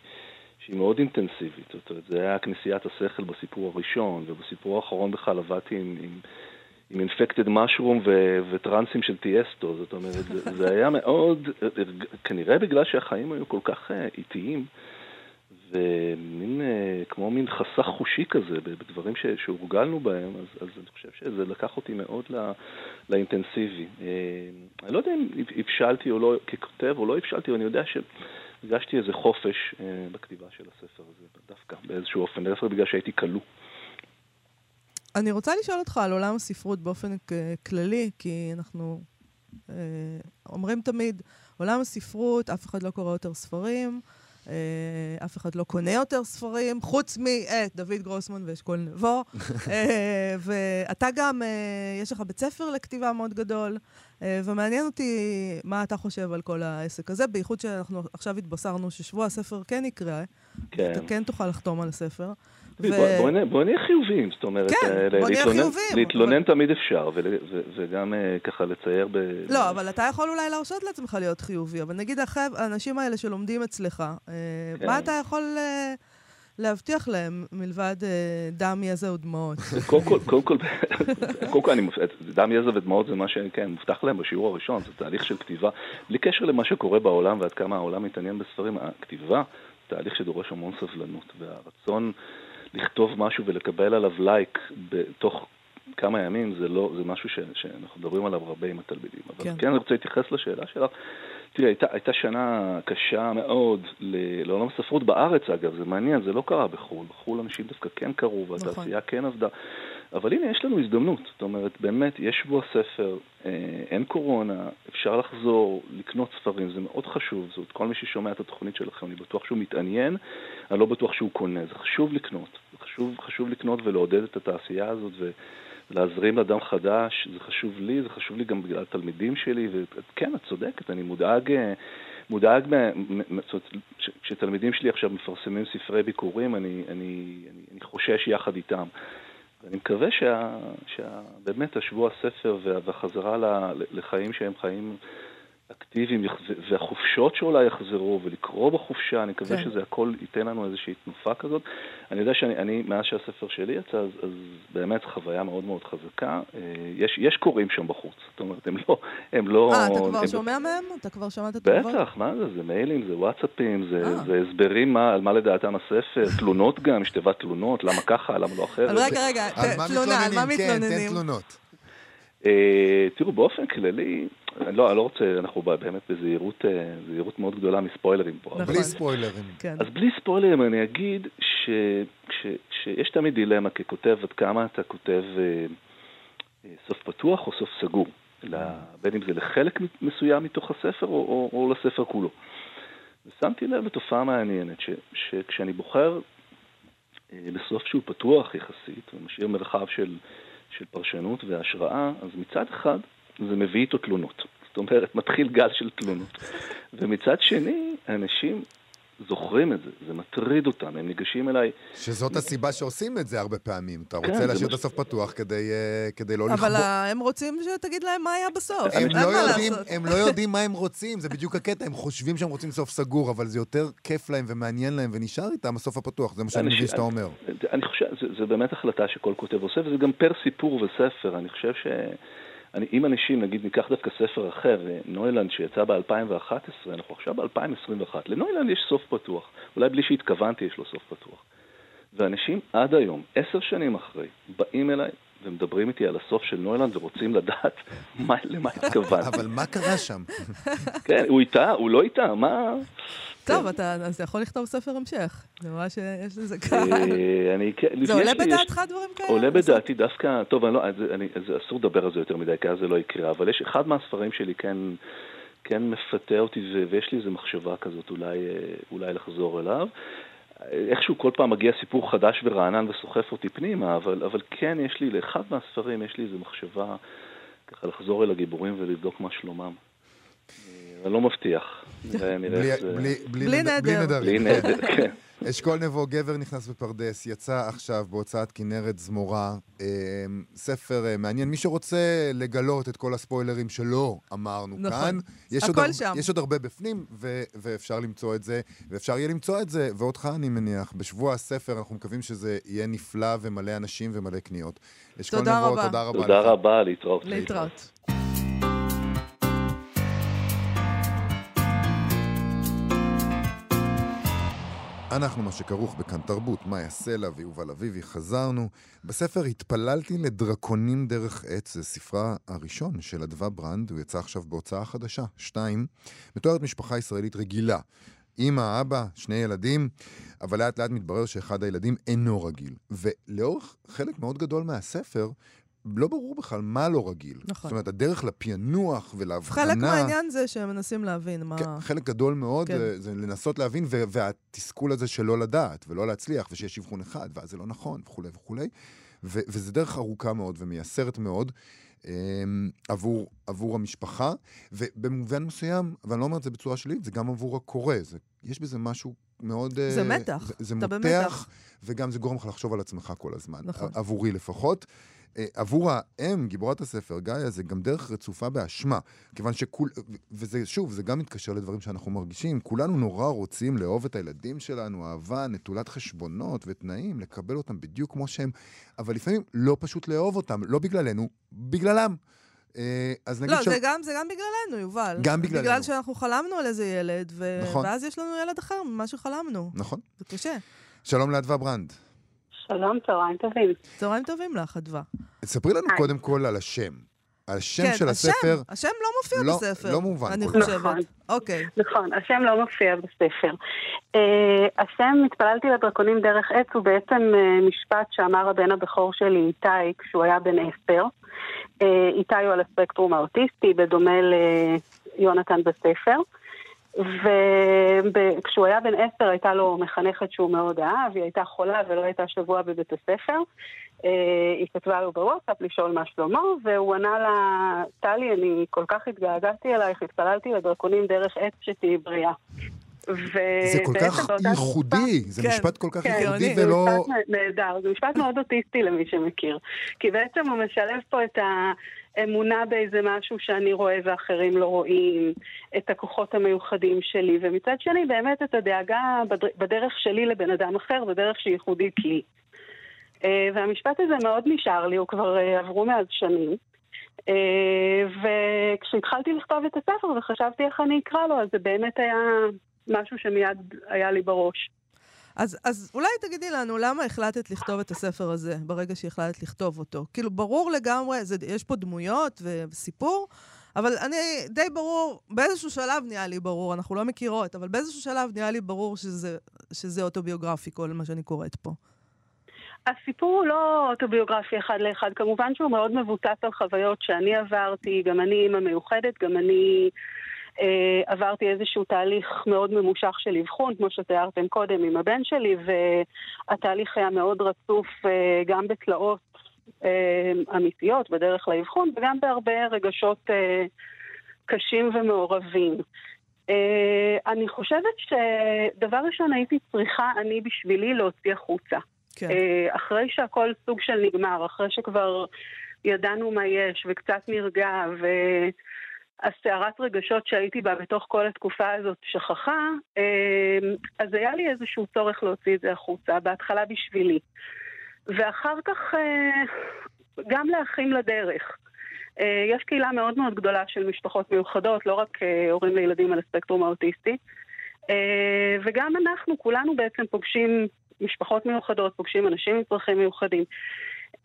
Speaker 3: שהיא מאוד אינטנסיבית. זאת אומרת, זה היה כנסיית השכל בסיפור הראשון, ובסיפור האחרון בכלל עבדתי עם... עם עם אינפקטד משרום ו- וטרנסים של טיאסטו, זאת אומרת, זה, זה היה מאוד, כנראה בגלל שהחיים היו כל כך אה, איטיים, ומין, אה, כמו מין חסך חושי כזה, בדברים שהורגלנו בהם, אז, אז אני חושב שזה לקח אותי מאוד לא, לאינטנסיבי. אה, אני לא יודע אם הבשלתי או לא, ככותב או לא הבשלתי, אני יודע שהרגשתי איזה חופש אה, בכתיבה של הספר הזה, דווקא באיזשהו אופן, דווקא בגלל שהייתי כלוא.
Speaker 2: אני רוצה לשאול אותך על עולם הספרות באופן כללי, כי אנחנו אה, אומרים תמיד, עולם הספרות, אף אחד לא קורא יותר ספרים, אף אחד לא קונה יותר ספרים, חוץ מאת דוד גרוסמן ואשכול נבו. אה, ואתה גם, אה, יש לך בית ספר לכתיבה מאוד גדול, אה, ומעניין אותי מה אתה חושב על כל העסק הזה, בייחוד שאנחנו עכשיו התבשרנו ששבוע הספר כן יקרה,
Speaker 3: כן.
Speaker 2: אתה כן תוכל לחתום על הספר.
Speaker 3: בוא- נהיה- חיוביים, זאת אומרת,
Speaker 2: כן,
Speaker 3: אה, להתלונן- תמיד אפשר, וגם אה, ככה לצייר ב...
Speaker 2: לא, אבל אתה יכול אולי להרשות לעצמך להיות חיובי, אבל נגיד האנשים האלה שלומדים אצלך, אה,
Speaker 3: כן.
Speaker 2: מה אתה יכול להבטיח להם מלבד דם, יזע ודמעות?
Speaker 3: קודם כל, קודם כל, קודם כל, דם, יזע ודמעות זה מה שכן, מובטח להם בשיעור הראשון, זה תהליך של כתיבה, בלי קשר למה שקורה בעולם ועד כמה העולם מתעניין בספרים, הכתיבה תהליך שדורש המון סבלנות, והרצון לכתוב משהו ולקבל עליו לייק בתוך כמה ימים, זה לא, זה משהו ש, שאנחנו מדברים עליו הרבה עם התלמידים. אבל
Speaker 2: כן.
Speaker 3: כן, אני רוצה להתייחס לשאלה שלך. תראה, הייתה, הייתה שנה קשה מאוד לעולם הספרות בארץ, אגב, זה מעניין, זה לא קרה בחו"ל. בחו"ל אנשים דווקא כן קראו, והתעשייה נכון. כן עבדה. אבל הנה, יש לנו הזדמנות. זאת אומרת, באמת, יש שבוע ספר, אה, אין קורונה, אפשר לחזור, לקנות ספרים, זה מאוד חשוב. זאת כל מי ששומע את התוכנית שלכם, אני בטוח שהוא מתעניין, אני לא בטוח שהוא קונה. זה חשוב לקנות. חשוב, חשוב לקנות ולעודד את התעשייה הזאת ולהזרים לאדם חדש. זה חשוב לי, זה חשוב לי גם בגלל התלמידים שלי. וכן, את צודקת, אני מודאג... מודאג, כשתלמידים שלי עכשיו מפרסמים ספרי ביקורים, אני, אני, אני, אני חושש יחד איתם. ואני מקווה שבאמת השבוע הספר והחזרה לחיים שהם חיים אקטיביים, והחופשות שאולי יחזרו, ולקרוא בחופשה, אני מקווה כן. שזה הכל ייתן לנו איזושהי תנופה כזאת. אני יודע שאני, אני, מאז שהספר שלי יצא, אז, אז באמת חוויה מאוד מאוד חזקה. אה, יש, יש קוראים שם בחוץ, זאת אומרת, הם לא... הם לא
Speaker 2: אה, אתה כבר הם... שומע מהם? אתה כבר שמעת את הדבר?
Speaker 3: בטח, מה זה? זה מיילים, זה וואטסאפים, זה, אה. זה הסברים מה, על מה לדעתם הספר, תלונות גם, יש תיבת תלונות, למה ככה, למה לא אחרת.
Speaker 2: רגע, רגע, תלונה, על מה מתלוננים? כן, תן תלונות.
Speaker 3: אה, תראו, באופן כללי, לא, אני לא רוצה, אנחנו באמת בזהירות אה, מאוד גדולה מספוילרים פה.
Speaker 1: נכון. בלי ספוילרים.
Speaker 3: כן. אז בלי ספוילרים אני אגיד ש, ש, שיש תמיד דילמה ככותב עד כמה אתה כותב אה, סוף פתוח או סוף סגור. בין אם זה לחלק מסוים מתוך הספר או, או, או לספר כולו. ושמתי לב לתופעה מעניינת, ש, שכשאני בוחר בסוף שהוא פתוח יחסית, ומשאיר מרחב של... של פרשנות והשראה, אז מצד אחד זה מביא איתו תלונות. זאת אומרת, מתחיל גל של תלונות. ומצד שני, אנשים זוכרים את זה, זה מטריד אותם, הם ניגשים אליי.
Speaker 1: שזאת הסיבה שעושים את זה הרבה פעמים. אתה רוצה כן, להשאיר את הסוף פתוח כדי, כדי לא לכבוד.
Speaker 2: אבל הם רוצים שתגיד להם מה היה בסוף,
Speaker 1: הם, לא יודעים, הם לא יודעים מה הם רוצים, זה בדיוק הקטע, הם חושבים שהם רוצים סוף סגור, אבל זה יותר כיף להם ומעניין להם ונשאר איתם הסוף הפתוח, זה מה שאני מבין שאתה אומר.
Speaker 3: אני חושב, זה באמת החלטה שכל כותב עושה, וזה גם פר סיפור וספר, אני חושב ש... אני, אם אנשים, נגיד, ניקח דווקא ספר אחר, נוילנד שיצא ב-2011, אנחנו עכשיו ב-2021, לנוילנד יש סוף פתוח, אולי בלי שהתכוונתי יש לו סוף פתוח. ואנשים עד היום, עשר שנים אחרי, באים אליי ומדברים איתי על הסוף של נוילנד ורוצים לדעת מה, למה התכוונתי.
Speaker 1: אבל מה קרה שם?
Speaker 3: כן, הוא איתה, הוא לא איתה, מה...
Speaker 2: טוב, אתה, אז אתה יכול לכתוב ספר המשך. אני רואה שיש לזה קהל. אה,
Speaker 3: כן,
Speaker 2: זה עולה בדעתך דברים כאלה?
Speaker 3: עולה בדעתי דווקא, טוב, אני לא, אני, זה אסור לדבר על זה יותר מדי, כי אז זה לא יקרה, אבל יש אחד מהספרים שלי כן, כן מפתה אותי, ויש לי איזו מחשבה כזאת אולי, אה, אולי לחזור אליו. איכשהו כל פעם מגיע סיפור חדש ורענן וסוחף אותי פנימה, אבל, אבל כן יש לי, לאחד מהספרים יש לי איזו מחשבה ככה לחזור אל הגיבורים ולבדוק מה שלומם. אה, אני לא מבטיח.
Speaker 2: בלי נדר.
Speaker 3: בלי נדר, כן.
Speaker 1: אשכול נבו, גבר נכנס בפרדס, יצא עכשיו בהוצאת כנרת זמורה. אמ, ספר אה, מעניין. מי שרוצה לגלות את כל הספוילרים שלא אמרנו נכון. כאן, יש
Speaker 2: הכל
Speaker 1: עוד,
Speaker 2: שם.
Speaker 1: יש עוד הרבה בפנים, ו- ואפשר למצוא את זה, ואפשר יהיה למצוא את זה, ואותך אני מניח. בשבוע הספר אנחנו מקווים שזה יהיה נפלא ומלא אנשים ומלא קניות.
Speaker 2: תודה נבו, רבה.
Speaker 3: תודה רבה. תודה רבה, להתראות.
Speaker 2: להתראות.
Speaker 1: אנחנו מה שכרוך בכאן תרבות, מאיה סלע ויובל אביבי, חזרנו. בספר התפללתי לדרקונים דרך עץ, זה ספרה הראשון של אדווה ברנד, הוא יצא עכשיו בהוצאה חדשה, שתיים, מתוארת משפחה ישראלית רגילה. אימא, אבא, שני ילדים, אבל לאט לאט מתברר שאחד הילדים אינו רגיל. ולאורך חלק מאוד גדול מהספר, לא ברור בכלל מה לא רגיל. נכון. זאת אומרת, הדרך לפענוח ולהבחנה...
Speaker 2: חלק מהעניין זה שהם מנסים להבין מה...
Speaker 1: כן, חלק גדול מאוד כן. זה, זה לנסות להבין, והתסכול הזה של לא לדעת ולא להצליח, ושיש אבחון אחד, ואז זה לא נכון, וכולי וכולי. ו- וזה דרך ארוכה מאוד ומייסרת מאוד. אמ, עבור, עבור המשפחה, ובמובן מסוים, ואני לא אומר את זה בצורה שלילית, זה גם עבור הקורא. זה, יש בזה משהו מאוד...
Speaker 2: זה uh, מתח.
Speaker 1: זה, זה מותח, במתח. וגם זה גורם לך לחשוב על עצמך כל הזמן. נכון. עבורי לפחות. אה, עבור האם, גיבורת הספר, גאיה, זה גם דרך רצופה באשמה. כיוון שכול... וזה, שוב, זה גם מתקשר לדברים שאנחנו מרגישים. כולנו נורא רוצים לאהוב את הילדים שלנו, אהבה, נטולת חשבונות ותנאים, לקבל אותם בדיוק כמו שהם, אבל לפעמים לא פשוט לאהוב אותם, לא בגללנו, בגללם.
Speaker 2: אה, אז נגיד לא, ש... זה, גם, זה גם בגללנו, יובל.
Speaker 1: גם בגללנו.
Speaker 2: בגלל שאנחנו חלמנו על איזה ילד, ו... נכון. ואז יש לנו ילד אחר ממה שחלמנו.
Speaker 1: נכון.
Speaker 2: זה קשה.
Speaker 1: שלום לאדווה ברנד.
Speaker 4: שלום, צהריים טובים.
Speaker 2: צהריים טובים לך, אדווה.
Speaker 1: ספרי לנו קודם כל על השם. השם
Speaker 2: כן,
Speaker 1: של
Speaker 2: השם,
Speaker 1: הספר...
Speaker 2: השם לא מופיע
Speaker 1: לא-
Speaker 2: בספר.
Speaker 1: לא מובן
Speaker 2: אני. חושבת.
Speaker 4: נכון.
Speaker 2: אוקיי.
Speaker 4: נכון, השם לא מופיע בספר. Uh, השם התפללתי לדרקונים דרך עץ הוא בעצם uh, משפט שאמר הבן הבכור שלי איתי כשהוא היה בן עשר. Uh, איתי הוא על הספקטרום האוטיסטי, בדומה ליונתן בספר. וכשהוא היה בן עשר הייתה לו מחנכת שהוא מאוד אהב, היא הייתה חולה ולא הייתה שבוע בבית הספר. אה, היא כתבה לו בוואטסאפ לשאול מה שלמה, והוא ענה לה, טלי, אני כל כך התגעגעתי אלייך, התפללתי לדרקונים דרך עץ שתהיי בריאה.
Speaker 1: זה כל כך ייחודי, זה
Speaker 2: כן,
Speaker 1: משפט כל כך
Speaker 4: כן,
Speaker 1: ייחודי
Speaker 4: זה
Speaker 1: ולא...
Speaker 4: משפט נהדר, זה משפט מאוד אוטיסטי למי שמכיר. כי בעצם הוא משלב פה את האמונה באיזה משהו שאני רואה ואחרים לא רואים, את הכוחות המיוחדים שלי, ומצד שני באמת את הדאגה בדר- בדרך שלי לבן אדם אחר, בדרך שהיא ייחודית לי. אה, והמשפט הזה מאוד נשאר לי, הוא כבר אה, עברו מאז שנים. אה, וכשהתחלתי לכתוב את הספר וחשבתי איך אני אקרא לו, אז זה באמת היה משהו שמיד היה לי בראש.
Speaker 2: אז, אז אולי תגידי לנו, למה החלטת לכתוב את הספר הזה ברגע שהחלטת לכתוב אותו? כאילו, ברור לגמרי, זה, יש פה דמויות וסיפור, אבל אני, די ברור, באיזשהו שלב נהיה לי ברור, אנחנו לא מכירות, אבל באיזשהו שלב נהיה לי ברור שזה, שזה אוטוביוגרפי, כל מה שאני קוראת פה.
Speaker 4: הסיפור הוא לא אוטוביוגרפי אחד לאחד, כמובן שהוא מאוד מבוסס על חוויות שאני עברתי, גם אני אימא מיוחדת, גם אני עברתי איזשהו תהליך מאוד ממושך של אבחון, כמו שתיארתם קודם עם הבן שלי, והתהליך היה מאוד רצוף אה, גם בתלאות אה, אמיתיות בדרך לאבחון, וגם בהרבה רגשות אה, קשים ומעורבים. Uh, אני חושבת שדבר ראשון הייתי צריכה, אני בשבילי, להוציא החוצה.
Speaker 2: כן.
Speaker 4: אה, אחרי שהכל סוג של נגמר, אחרי שכבר ידענו מה יש וקצת נרגע והסערת רגשות שהייתי בה בתוך כל התקופה הזאת שכחה, אה, אז היה לי איזשהו צורך להוציא את זה החוצה, בהתחלה בשבילי. ואחר כך אה, גם לאחים לדרך. אה, יש קהילה מאוד מאוד גדולה של משפחות מיוחדות, לא רק אה, הורים לילדים על הספקטרום האוטיסטי. וגם אנחנו, כולנו בעצם פוגשים משפחות מיוחדות, פוגשים אנשים עם צרכים מיוחדים.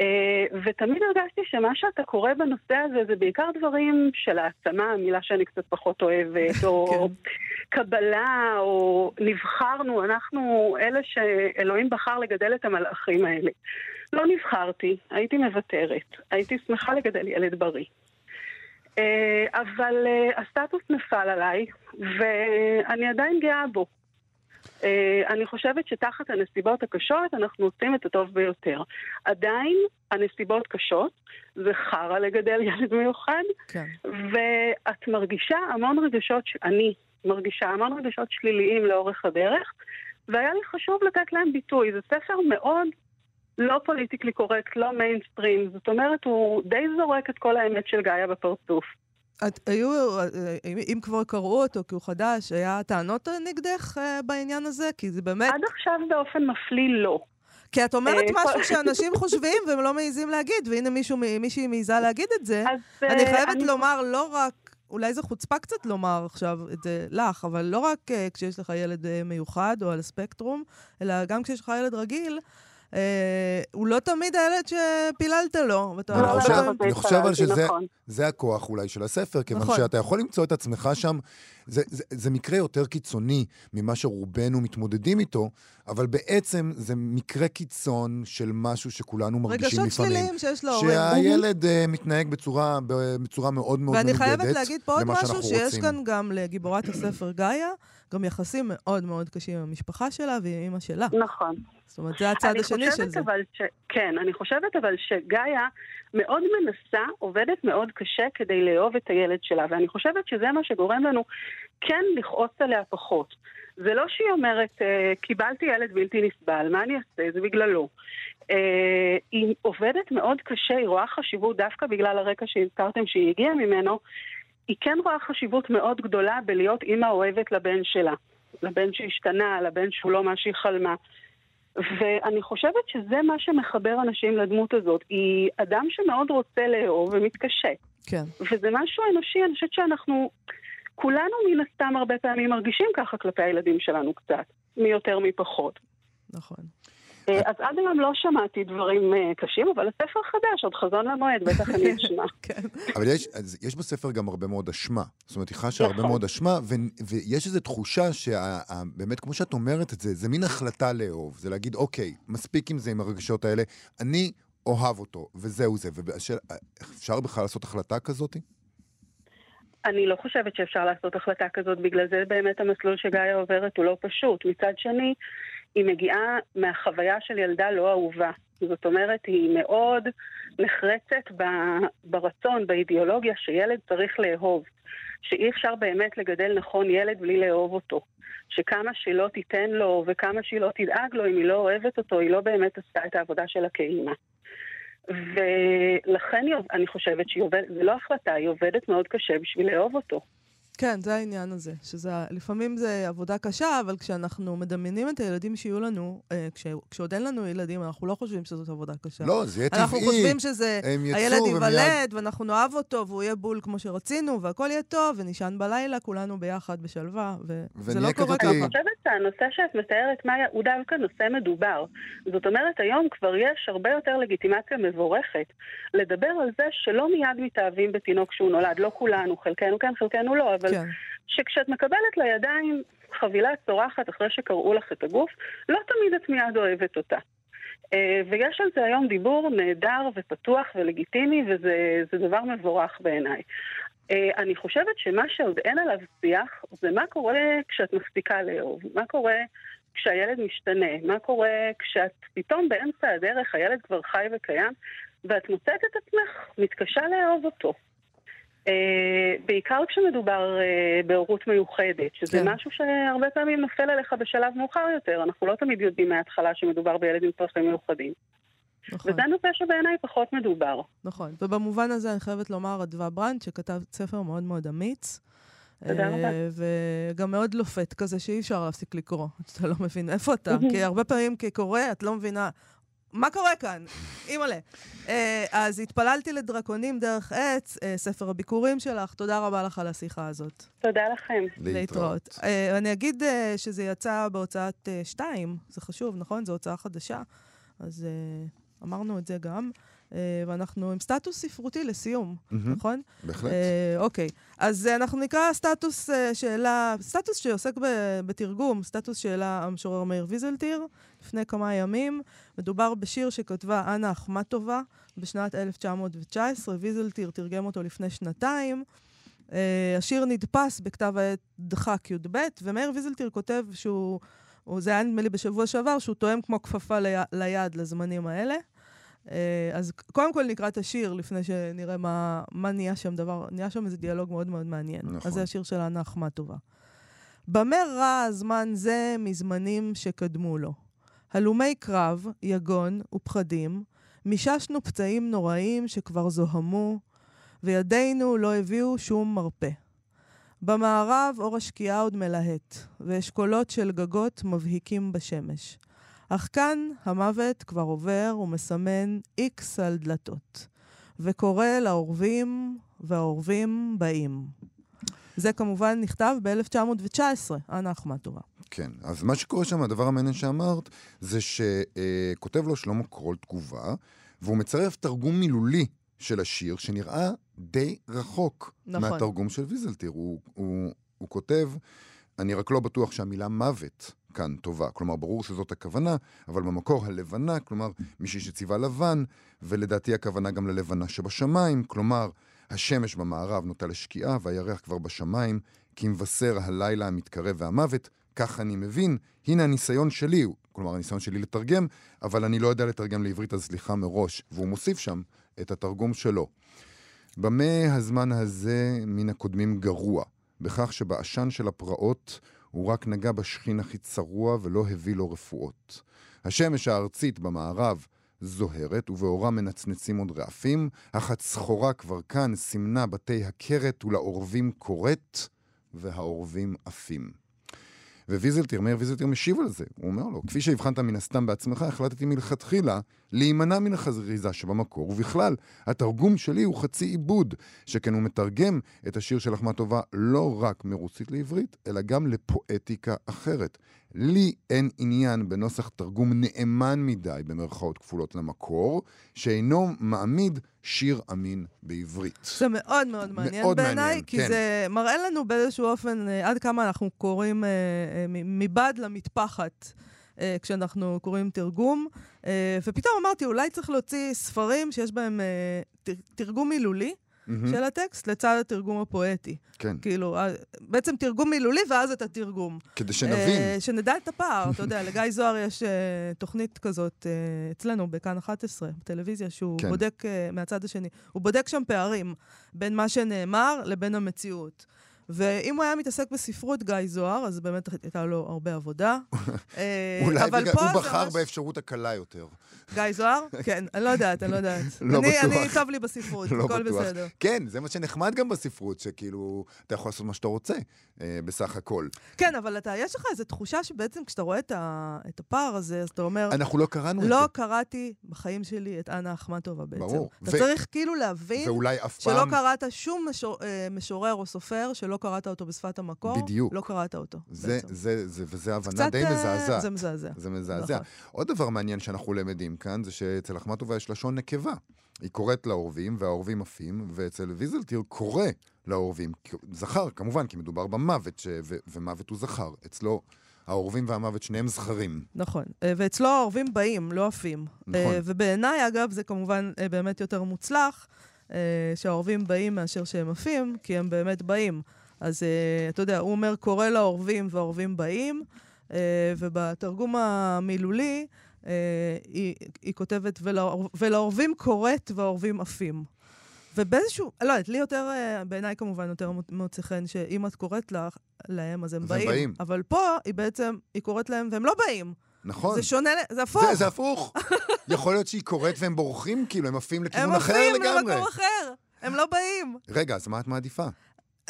Speaker 4: Uh, ותמיד הרגשתי שמה שאתה קורא בנושא הזה זה בעיקר דברים של העצמה, מילה שאני קצת פחות אוהבת, או קבלה, או נבחרנו, אנחנו אלה שאלוהים בחר לגדל את המלאכים האלה. לא נבחרתי, הייתי מוותרת, הייתי שמחה לגדל ילד בריא. Uh, אבל uh, הסטטוס נפל עליי, ואני עדיין גאה בו. Uh, אני חושבת שתחת הנסיבות הקשות אנחנו עושים את הטוב ביותר. עדיין הנסיבות קשות, זה חרא לגדל ילד מיוחד,
Speaker 2: כן.
Speaker 4: ואת מרגישה המון רגשות, אני מרגישה המון רגשות שליליים לאורך הדרך, והיה לי חשוב לתת להם ביטוי. זה ספר מאוד לא politically correct, לא מיינסטרים, זאת אומרת, הוא די זורק את כל האמת של גאיה בפרצוף.
Speaker 2: את, היו, אה, אם, אם כבר קראו אותו כי הוא חדש, היה טענות נגדך אה, בעניין הזה? כי זה באמת...
Speaker 4: עד עכשיו באופן מפליא לא.
Speaker 2: כי את אומרת
Speaker 4: אה,
Speaker 2: משהו שאנשים חושבים והם לא מעיזים להגיד, והנה מישהו, מישהי מעיזה להגיד את זה.
Speaker 4: אז,
Speaker 2: אני
Speaker 4: אה,
Speaker 2: חייבת
Speaker 4: אני-
Speaker 2: לומר לא רק, אולי זו חוצפה קצת לומר עכשיו את זה לך, אבל לא רק אה, כשיש לך ילד אה, מיוחד או על הספקטרום, אלא גם כשיש לך ילד רגיל, אה, הוא לא תמיד הילד שפיללת לו.
Speaker 1: אני חושב- אבל שזה-
Speaker 4: נכון.
Speaker 1: זה הכוח אולי של הספר, כיוון
Speaker 2: נכון.
Speaker 1: שאתה יכול למצוא את עצמך שם, זה, מקרה יותר קיצוני ממה שרובנו מתמודדים איתו, אבל בעצם זה מקרה קיצון של משהו שכולנו מרגישים
Speaker 2: רגשות
Speaker 1: לפעמים.
Speaker 2: שליליים שיש להורים.
Speaker 1: שהילד uh, מתנהג בצורה, בצורה מאוד מאוד
Speaker 2: ואני
Speaker 1: מנוגדת
Speaker 2: חייבת להגיד פה עוד משהו, שיש. כאן גם לגיבורת הספר גאיה, גם יחסים מאוד מאוד קשים עם המשפחה שלה ועם אמא שלה.
Speaker 4: נכון.
Speaker 2: זאת אומרת, זה הצד השני של זה.
Speaker 4: ש... כן, אני חושבת אבל שגאיה מאוד מנסה, עובדת מאוד קשה כדי לאהוב את הילד שלה, ואני חושבת שזה מה שגורם לנו כן לכעוס עליה פחות. זה לא שהיא אומרת, אה, קיבלתי ילד בלתי נסבל, מה אני אעשה? זה בגללו. אה, היא עובדת מאוד קשה, היא רואה חשיבות דווקא בגלל הרקע שהזכרתם שהיא הגיעה ממנו, היא כן רואה חשיבות מאוד גדולה בלהיות אימא אוהבת לבן שלה. לבן שהשתנה, לבן שהוא לא מה שהיא חלמה. ואני חושבת שזה מה שמחבר אנשים לדמות הזאת. היא אדם שמאוד רוצה לאהוב ומתקשה.
Speaker 2: כן.
Speaker 4: וזה משהו אנושי, אני חושבת שאנחנו, כולנו מן הסתם הרבה פעמים מרגישים ככה כלפי הילדים שלנו קצת, מי יותר מי פחות.
Speaker 2: נכון.
Speaker 4: אה, אז עד היום לא שמעתי דברים אה, קשים, אבל הספר חדש, עוד חזון למועד, בטח אני אשמע.
Speaker 2: כן.
Speaker 1: אבל יש, בספר גם הרבה מאוד אשמה. זאת אומרת, היא חשה הרבה
Speaker 4: נכון.
Speaker 1: מאוד אשמה, ויש איזו תחושה שבאמת, כמו שאת אומרת את זה, זה מין החלטה לאהוב. זה להגיד, אוקיי, מספיק עם זה, עם הרגשות האלה, אני אוהב אותו, וזהו זה. ואפשר בכלל לעשות החלטה כזאת?
Speaker 4: אני לא חושבת שאפשר לעשות החלטה כזאת, בגלל זה באמת המסלול שגאיה עוברת הוא לא פשוט. מצד שני, היא מגיעה מהחוויה של ילדה לא אהובה. זאת אומרת, היא מאוד נחרצת ברצון, באידיאולוגיה שילד צריך לאהוב. שאי אפשר באמת לגדל נכון ילד בלי לאהוב אותו. שכמה שהיא לא תיתן לו וכמה שהיא לא תדאג לו, אם היא לא אוהבת אותו, היא לא באמת עשתה את העבודה שלה כאימא. ולכן אני חושבת שהיא עובדת, זה לא החלטה, היא עובדת מאוד קשה בשביל לאהוב אותו.
Speaker 2: כן, זה העניין הזה, שזה, לפעמים זה עבודה קשה, אבל כשאנחנו מדמיינים את הילדים שיהיו לנו, אה, כש, כשעוד אין לנו ילדים, אנחנו לא חושבים שזאת עבודה קשה.
Speaker 1: לא, זה יהיה טבעי.
Speaker 2: אנחנו חושבים שזה,
Speaker 1: יצאו
Speaker 2: הילד
Speaker 1: ומיד-
Speaker 2: ייוולד, ואנחנו נאהב אותו, והוא יהיה בול כמו שרצינו, והכל יהיה טוב, ונישן בלילה, כולנו ביחד בשלווה, וזה לא קורה
Speaker 1: כזאתי-
Speaker 4: אני
Speaker 2: ככה.
Speaker 4: חושבת שהנושא שאת מתארת, מאיה, הוא דווקא נושא מדובר. זאת אומרת, היום כבר יש הרבה יותר לגיטימציה מבורכת לדבר על זה שלא מיד מתאהבים בתינוק שהוא נולד. לא כולנו, חלקנו כן, חלקנו לא, אבל
Speaker 2: כן,
Speaker 4: שכשאת מקבלת לידיים חבילה צורחת אחרי שקראו לך את הגוף, לא תמיד את מיד אוהבת אותה. אה, ויש על זה היום דיבור נהדר ופתוח ולגיטימי, וזה זה דבר מבורך בעיניי. אה, אני חושבת שמה שעוד אין עליו שיח, זה מה קורה כשאת מפסיקה לאהוב. מה קורה כשהילד משתנה? מה קורה כשאת פתאום באמצע הדרך, הילד כבר חי וקיים, ואת מוצאת את עצמך מתקשה לאהוב אותו. אה, בעיקר כשמדובר אה, בהורות מיוחדת, שזה
Speaker 2: כן.
Speaker 4: משהו שהרבה פעמים נופל עליך בשלב מאוחר יותר. אנחנו לא תמיד יודעים מההתחלה שמדובר בילד עם צרכים מיוחדים.
Speaker 2: נכון.
Speaker 4: וזה נושא שבעיניי פחות מדובר.
Speaker 2: נכון, ובמובן הזה אני חייבת לומר, אדווה ברנד, שכתב ספר מאוד מאוד אמיץ.
Speaker 4: תודה
Speaker 2: אה,
Speaker 4: רבה.
Speaker 2: וגם מאוד לופת כזה, שאי אפשר להפסיק לקרוא. אתה לא מבין איפה אתה. כי הרבה פעמים כקורא, את לא מבינה. מה קורה כאן? אימא'לה. אה, אז התפללתי לדרקונים דרך עץ, אה, ספר הביקורים שלך. תודה רבה לך על השיחה הזאת.
Speaker 4: תודה לכם.
Speaker 1: להתראות.
Speaker 2: אה, אני אגיד אה, שזה יצא בהוצאת אה, שתיים, זה חשוב, נכון? זו הוצאה חדשה. אז אה, אמרנו את זה גם. אה, ואנחנו עם סטטוס ספרותי לסיום,
Speaker 1: מהמם,
Speaker 2: נכון?
Speaker 1: בהחלט.
Speaker 2: אה, אוקיי, אז אה, אנחנו נקרא סטטוס אה, שאלה, סטטוס שעוסק ב- בתרגום, סטטוס שאלה המשורר מאיר ויזלטיר, לפני כמה ימים. מדובר בשיר שכתבה אנה אחמטובה בשנת 1919, ויזלטיר תרגם אותו לפני שנתיים. אה, השיר נדפס בכתב העת דחק י"ב, ומאיר ויזלטיר כותב שהוא, הוא- זה היה נדמה לי בשבוע שעבר, שהוא תואם כמו כפפה לי, ליד לזמנים האלה. אה, אז קודם כל נקרא את השיר לפני שנראה מה, מה נהיה שם דבר, נהיה שם איזה דיאלוג מאוד מאוד מעניין.
Speaker 1: נכון.
Speaker 2: אז זה השיר של אנה אחמטובה. במה רע הזמן זה מזמנים שקדמו לו? הלומי קרב, יגון ופחדים, מיששנו פצעים נוראים שכבר זוהמו, וידינו לא הביאו שום מרפא. במערב אור השקיעה עוד מלהט, ואשכולות של גגות מבהיקים בשמש. אך כאן המוות כבר עובר ומסמן איקס על דלתות, וקורא לאורבים, והאורבים באים. זה כמובן נכתב ב-1919, אנה אחמטובה.
Speaker 1: כן, אז מה שקורה שם, הדבר המעניין שאמרת, זה שכותב לו שלמה קרול תגובה, והוא מצרף תרגום מילולי של השיר, שנראה די רחוק
Speaker 2: נכון.
Speaker 1: מהתרגום של ויזלטיר. הוא, הוא, הוא כותב, אני רק לא בטוח שהמילה מוות כאן טובה. כלומר, ברור שזאת הכוונה, אבל במקור הלבנה, כלומר, מישהי שציווה לבן, ולדעתי הכוונה גם ללבנה שבשמיים, כלומר, השמש במערב נוטה לשקיעה, והירח כבר בשמיים, כי מבשר הלילה המתקרב והמוות. כך אני מבין, הנה הניסיון שלי, כלומר הניסיון שלי לתרגם, אבל אני לא יודע לתרגם לעברית, אז סליחה מראש. והוא מוסיף שם את התרגום שלו. במה הזמן הזה מן הקודמים גרוע? בכך שבעשן של הפרעות הוא רק נגע בשכין הכי צרוע ולא הביא לו רפואות. השמש הארצית במערב זוהרת, ובאורה מנצנצים עוד רעפים, אך הצחורה כבר כאן סימנה בתי הכרת ולעורבים קוראת, והעורבים עפים. וויזלטיר, מאיר ויזלטיר משיב על זה. הוא אומר לו, כפי שהבחנת מן הסתם בעצמך, החלטתי מלכתחילה להימנע מן החזריזה שבמקור, ובכלל, התרגום שלי הוא חצי עיבוד, שכן הוא מתרגם את השיר של אחמטובה לא רק מרוסית לעברית, אלא גם לפואטיקה אחרת. לי אין עניין בנוסח תרגום נאמן מדי, במרכאות כפולות למקור, שאינו מעמיד שיר אמין בעברית.
Speaker 2: זה מאוד מאוד מעניין
Speaker 1: מאוד
Speaker 2: בעיניי,
Speaker 1: מעניין,
Speaker 2: כי
Speaker 1: כן.
Speaker 2: זה מראה לנו באיזשהו אופן אה, עד כמה אנחנו קוראים אה, אה, מבעד למטפחת. אה, כשאנחנו קוראים תרגום, אה, ופתאום אמרתי, אולי צריך להוציא ספרים שיש בהם תרגום מילולי
Speaker 1: מהמם,
Speaker 2: של הטקסט לצד התרגום הפואטי.
Speaker 1: כן,
Speaker 2: כאילו, אה, בעצם תרגום מילולי ואז את התרגום.
Speaker 1: כדי שנבין.
Speaker 2: אה, שנדע את הפער, אתה יודע, לגיא זוהר יש אה, תוכנית כזאת אה, אצלנו בכאן 11, בטלוויזיה, שהוא
Speaker 1: כן.
Speaker 2: בודק אה, מהצד השני. הוא בודק שם פערים בין מה שנאמר לבין המציאות. ואם הוא היה מתעסק בספרות, גיא זוהר, אז באמת הייתה לו הרבה עבודה. אה,
Speaker 1: אולי בגלל, הוא בחר באפשרות הקלה יותר.
Speaker 2: גיא זוהר? כן, אני לא יודעת, אני לא יודעת.
Speaker 1: לא בטוח.
Speaker 2: אני, טוב לי בספרות,
Speaker 1: לא
Speaker 2: הכל. בסדר.
Speaker 1: כן, זה מה שנחמד גם בספרות, שכאילו, אתה יכול לעשות מה שאתה רוצה, אה, בסך הכל.
Speaker 2: כן, אבל יש לך איזו תחושה שבעצם כשאתה רואה את, הפער הזה, אז אתה אומר,
Speaker 1: אנחנו לא קראנו את
Speaker 2: לא
Speaker 1: זה.
Speaker 2: קראתי בחיים שלי את אנה אחמטובה בעצם.
Speaker 1: ברור.
Speaker 2: אתה צריך כאילו להבין
Speaker 1: ואולי אף
Speaker 2: שלא
Speaker 1: פעם...
Speaker 2: קראת שום אה, משורר או סופר, שלא קראת אותו בשפת המקור.
Speaker 1: בדיוק.
Speaker 2: לא קראת אותו.
Speaker 1: זה,
Speaker 2: בעצם.
Speaker 1: זה, זה, וזה הבנה
Speaker 2: קצת,
Speaker 1: די
Speaker 2: אה,
Speaker 1: מזעזעת.
Speaker 2: זה מזעזע.
Speaker 1: זה מזעזע.
Speaker 2: נכון.
Speaker 1: עוד דבר מעניין שאנחנו למדים כאן, זה שאצל אחמטובה יש לשון נקבה. היא קוראת לעורבים, והעורבים עפים, ואצל ויזלטיר קורא לעורבים. זכר, כמובן, כי מדובר במוות, ש... ו... ומוות הוא זכר. אצלו העורבים והמוות שניהם זכרים.
Speaker 2: נכון. אה, ואצלו העורבים באים, לא עפים.
Speaker 1: נכון.
Speaker 2: אה, ובעיניי, אגב, זה כמובן באמת יותר מוצלח, שהעורבים באים מאשר שהם עפים, כי הם באמת באים. אז אה, אתה יודע, הוא אומר, קורא לעורבים והעורבים באים, אה, ובתרגום המילולי, אה, היא, היא כותבת, ולעור, ולעורבים קוראת והעורבים עפים. ובאיזשהו, לא יודעת, לי יותר, בעיניי כמובן יותר מוצא חן, שאם את קוראת לך, להם, אז הם
Speaker 1: אז הם
Speaker 2: באים.
Speaker 1: באים.
Speaker 2: אבל פה היא בעצם, היא קוראת להם והם לא באים.
Speaker 1: נכון.
Speaker 2: זה שונה, זה הפוך.
Speaker 1: זה, זה הפוך. יכול להיות שהיא קוראת והם בורחים, כאילו, הם עפים
Speaker 2: הם
Speaker 1: לכיוון אחר
Speaker 2: עפים
Speaker 1: לגמרי.
Speaker 2: למקום אחר, הם לא באים.
Speaker 1: רגע, אז מה את מעדיפה?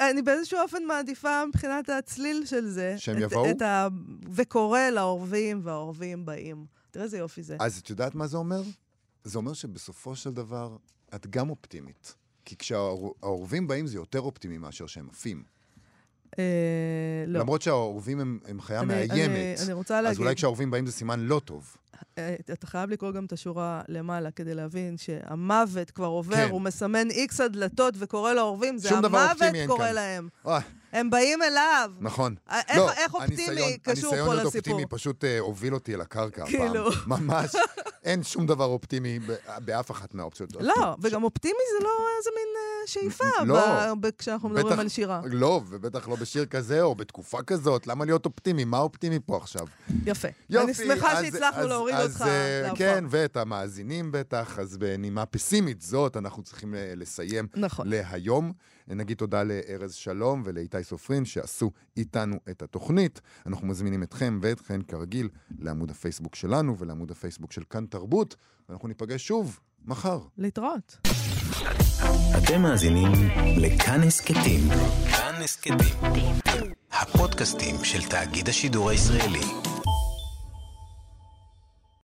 Speaker 2: אני באיזשהו אופן מעדיפה מבחינת הצליל של זה.
Speaker 1: שהם
Speaker 2: את-
Speaker 1: יבואו?
Speaker 2: את ה... וקורא לעורבים, והעורבים באים. תראה איזה יופי זה.
Speaker 1: אז את יודעת מה זה אומר? זה אומר שבסופו של דבר, את גם אופטימית. כי כשהעורבים באים זה יותר אופטימי מאשר שהם עפים.
Speaker 2: אה, לא.
Speaker 1: למרות שהעורבים הם, הם חיה
Speaker 2: אני-
Speaker 1: מאיימת.
Speaker 2: אני- אני רוצה
Speaker 1: אז
Speaker 2: להגיד,
Speaker 1: אולי כשהעורבים באים זה סימן לא טוב.
Speaker 2: אה, אתה חייב לקרוא גם את השורה למעלה כדי להבין שהמוות כבר עובר,
Speaker 1: כן.
Speaker 2: הוא מסמן איקס הדלתות וקורא לעורבים, זה המוות קורא. להם.
Speaker 1: אוי,
Speaker 2: הם באים אליו.
Speaker 1: נכון.
Speaker 2: אה, איך-
Speaker 1: לא,
Speaker 2: איך אופטימי
Speaker 1: הניסיון-
Speaker 2: קשור פה
Speaker 1: הניסיון להיות
Speaker 2: לסיפור?
Speaker 1: אופטימי פשוט אה, הוביל אותי אל הקרקע הפעם.
Speaker 2: כאילו.
Speaker 1: ממש. אין שום דבר אופטימי באף אחת מהאופציות.
Speaker 2: לא, וגם אופטימי זה לא איזה מין אה, שאיפה
Speaker 1: לא.
Speaker 2: כשאנחנו מדברים על שירה.
Speaker 1: לא, ובטח לא בשיר כזה או בתקופה כזאת. למה להיות אופטימי? מה אופטימי פה עכשיו?
Speaker 2: יפה. אני שמחה שהצלחנו להוריד
Speaker 1: אז,
Speaker 2: אותך
Speaker 1: אה,
Speaker 2: לעפר.
Speaker 1: כן, ואת המאזינים בטח. אז בנימה פסימית זאת, אנחנו צריכים אה, לסיים
Speaker 2: נכון.
Speaker 1: להיום. נגיד תודה לארז שלום ולאיתי סופרין שעשו איתנו את התוכנית. אנחנו מזמינים אתכם ואתכן כרגיל לעמוד הפייסבוק שלנו ולעמוד הפייסבוק של כאן תרבות, ואנחנו ניפגש שוב מחר.
Speaker 2: להתראות.
Speaker 5: אתם מאזינים לכאן הסכתים. כאן הסכתים. הפודקאסטים של תאגיד השידור הישראלי.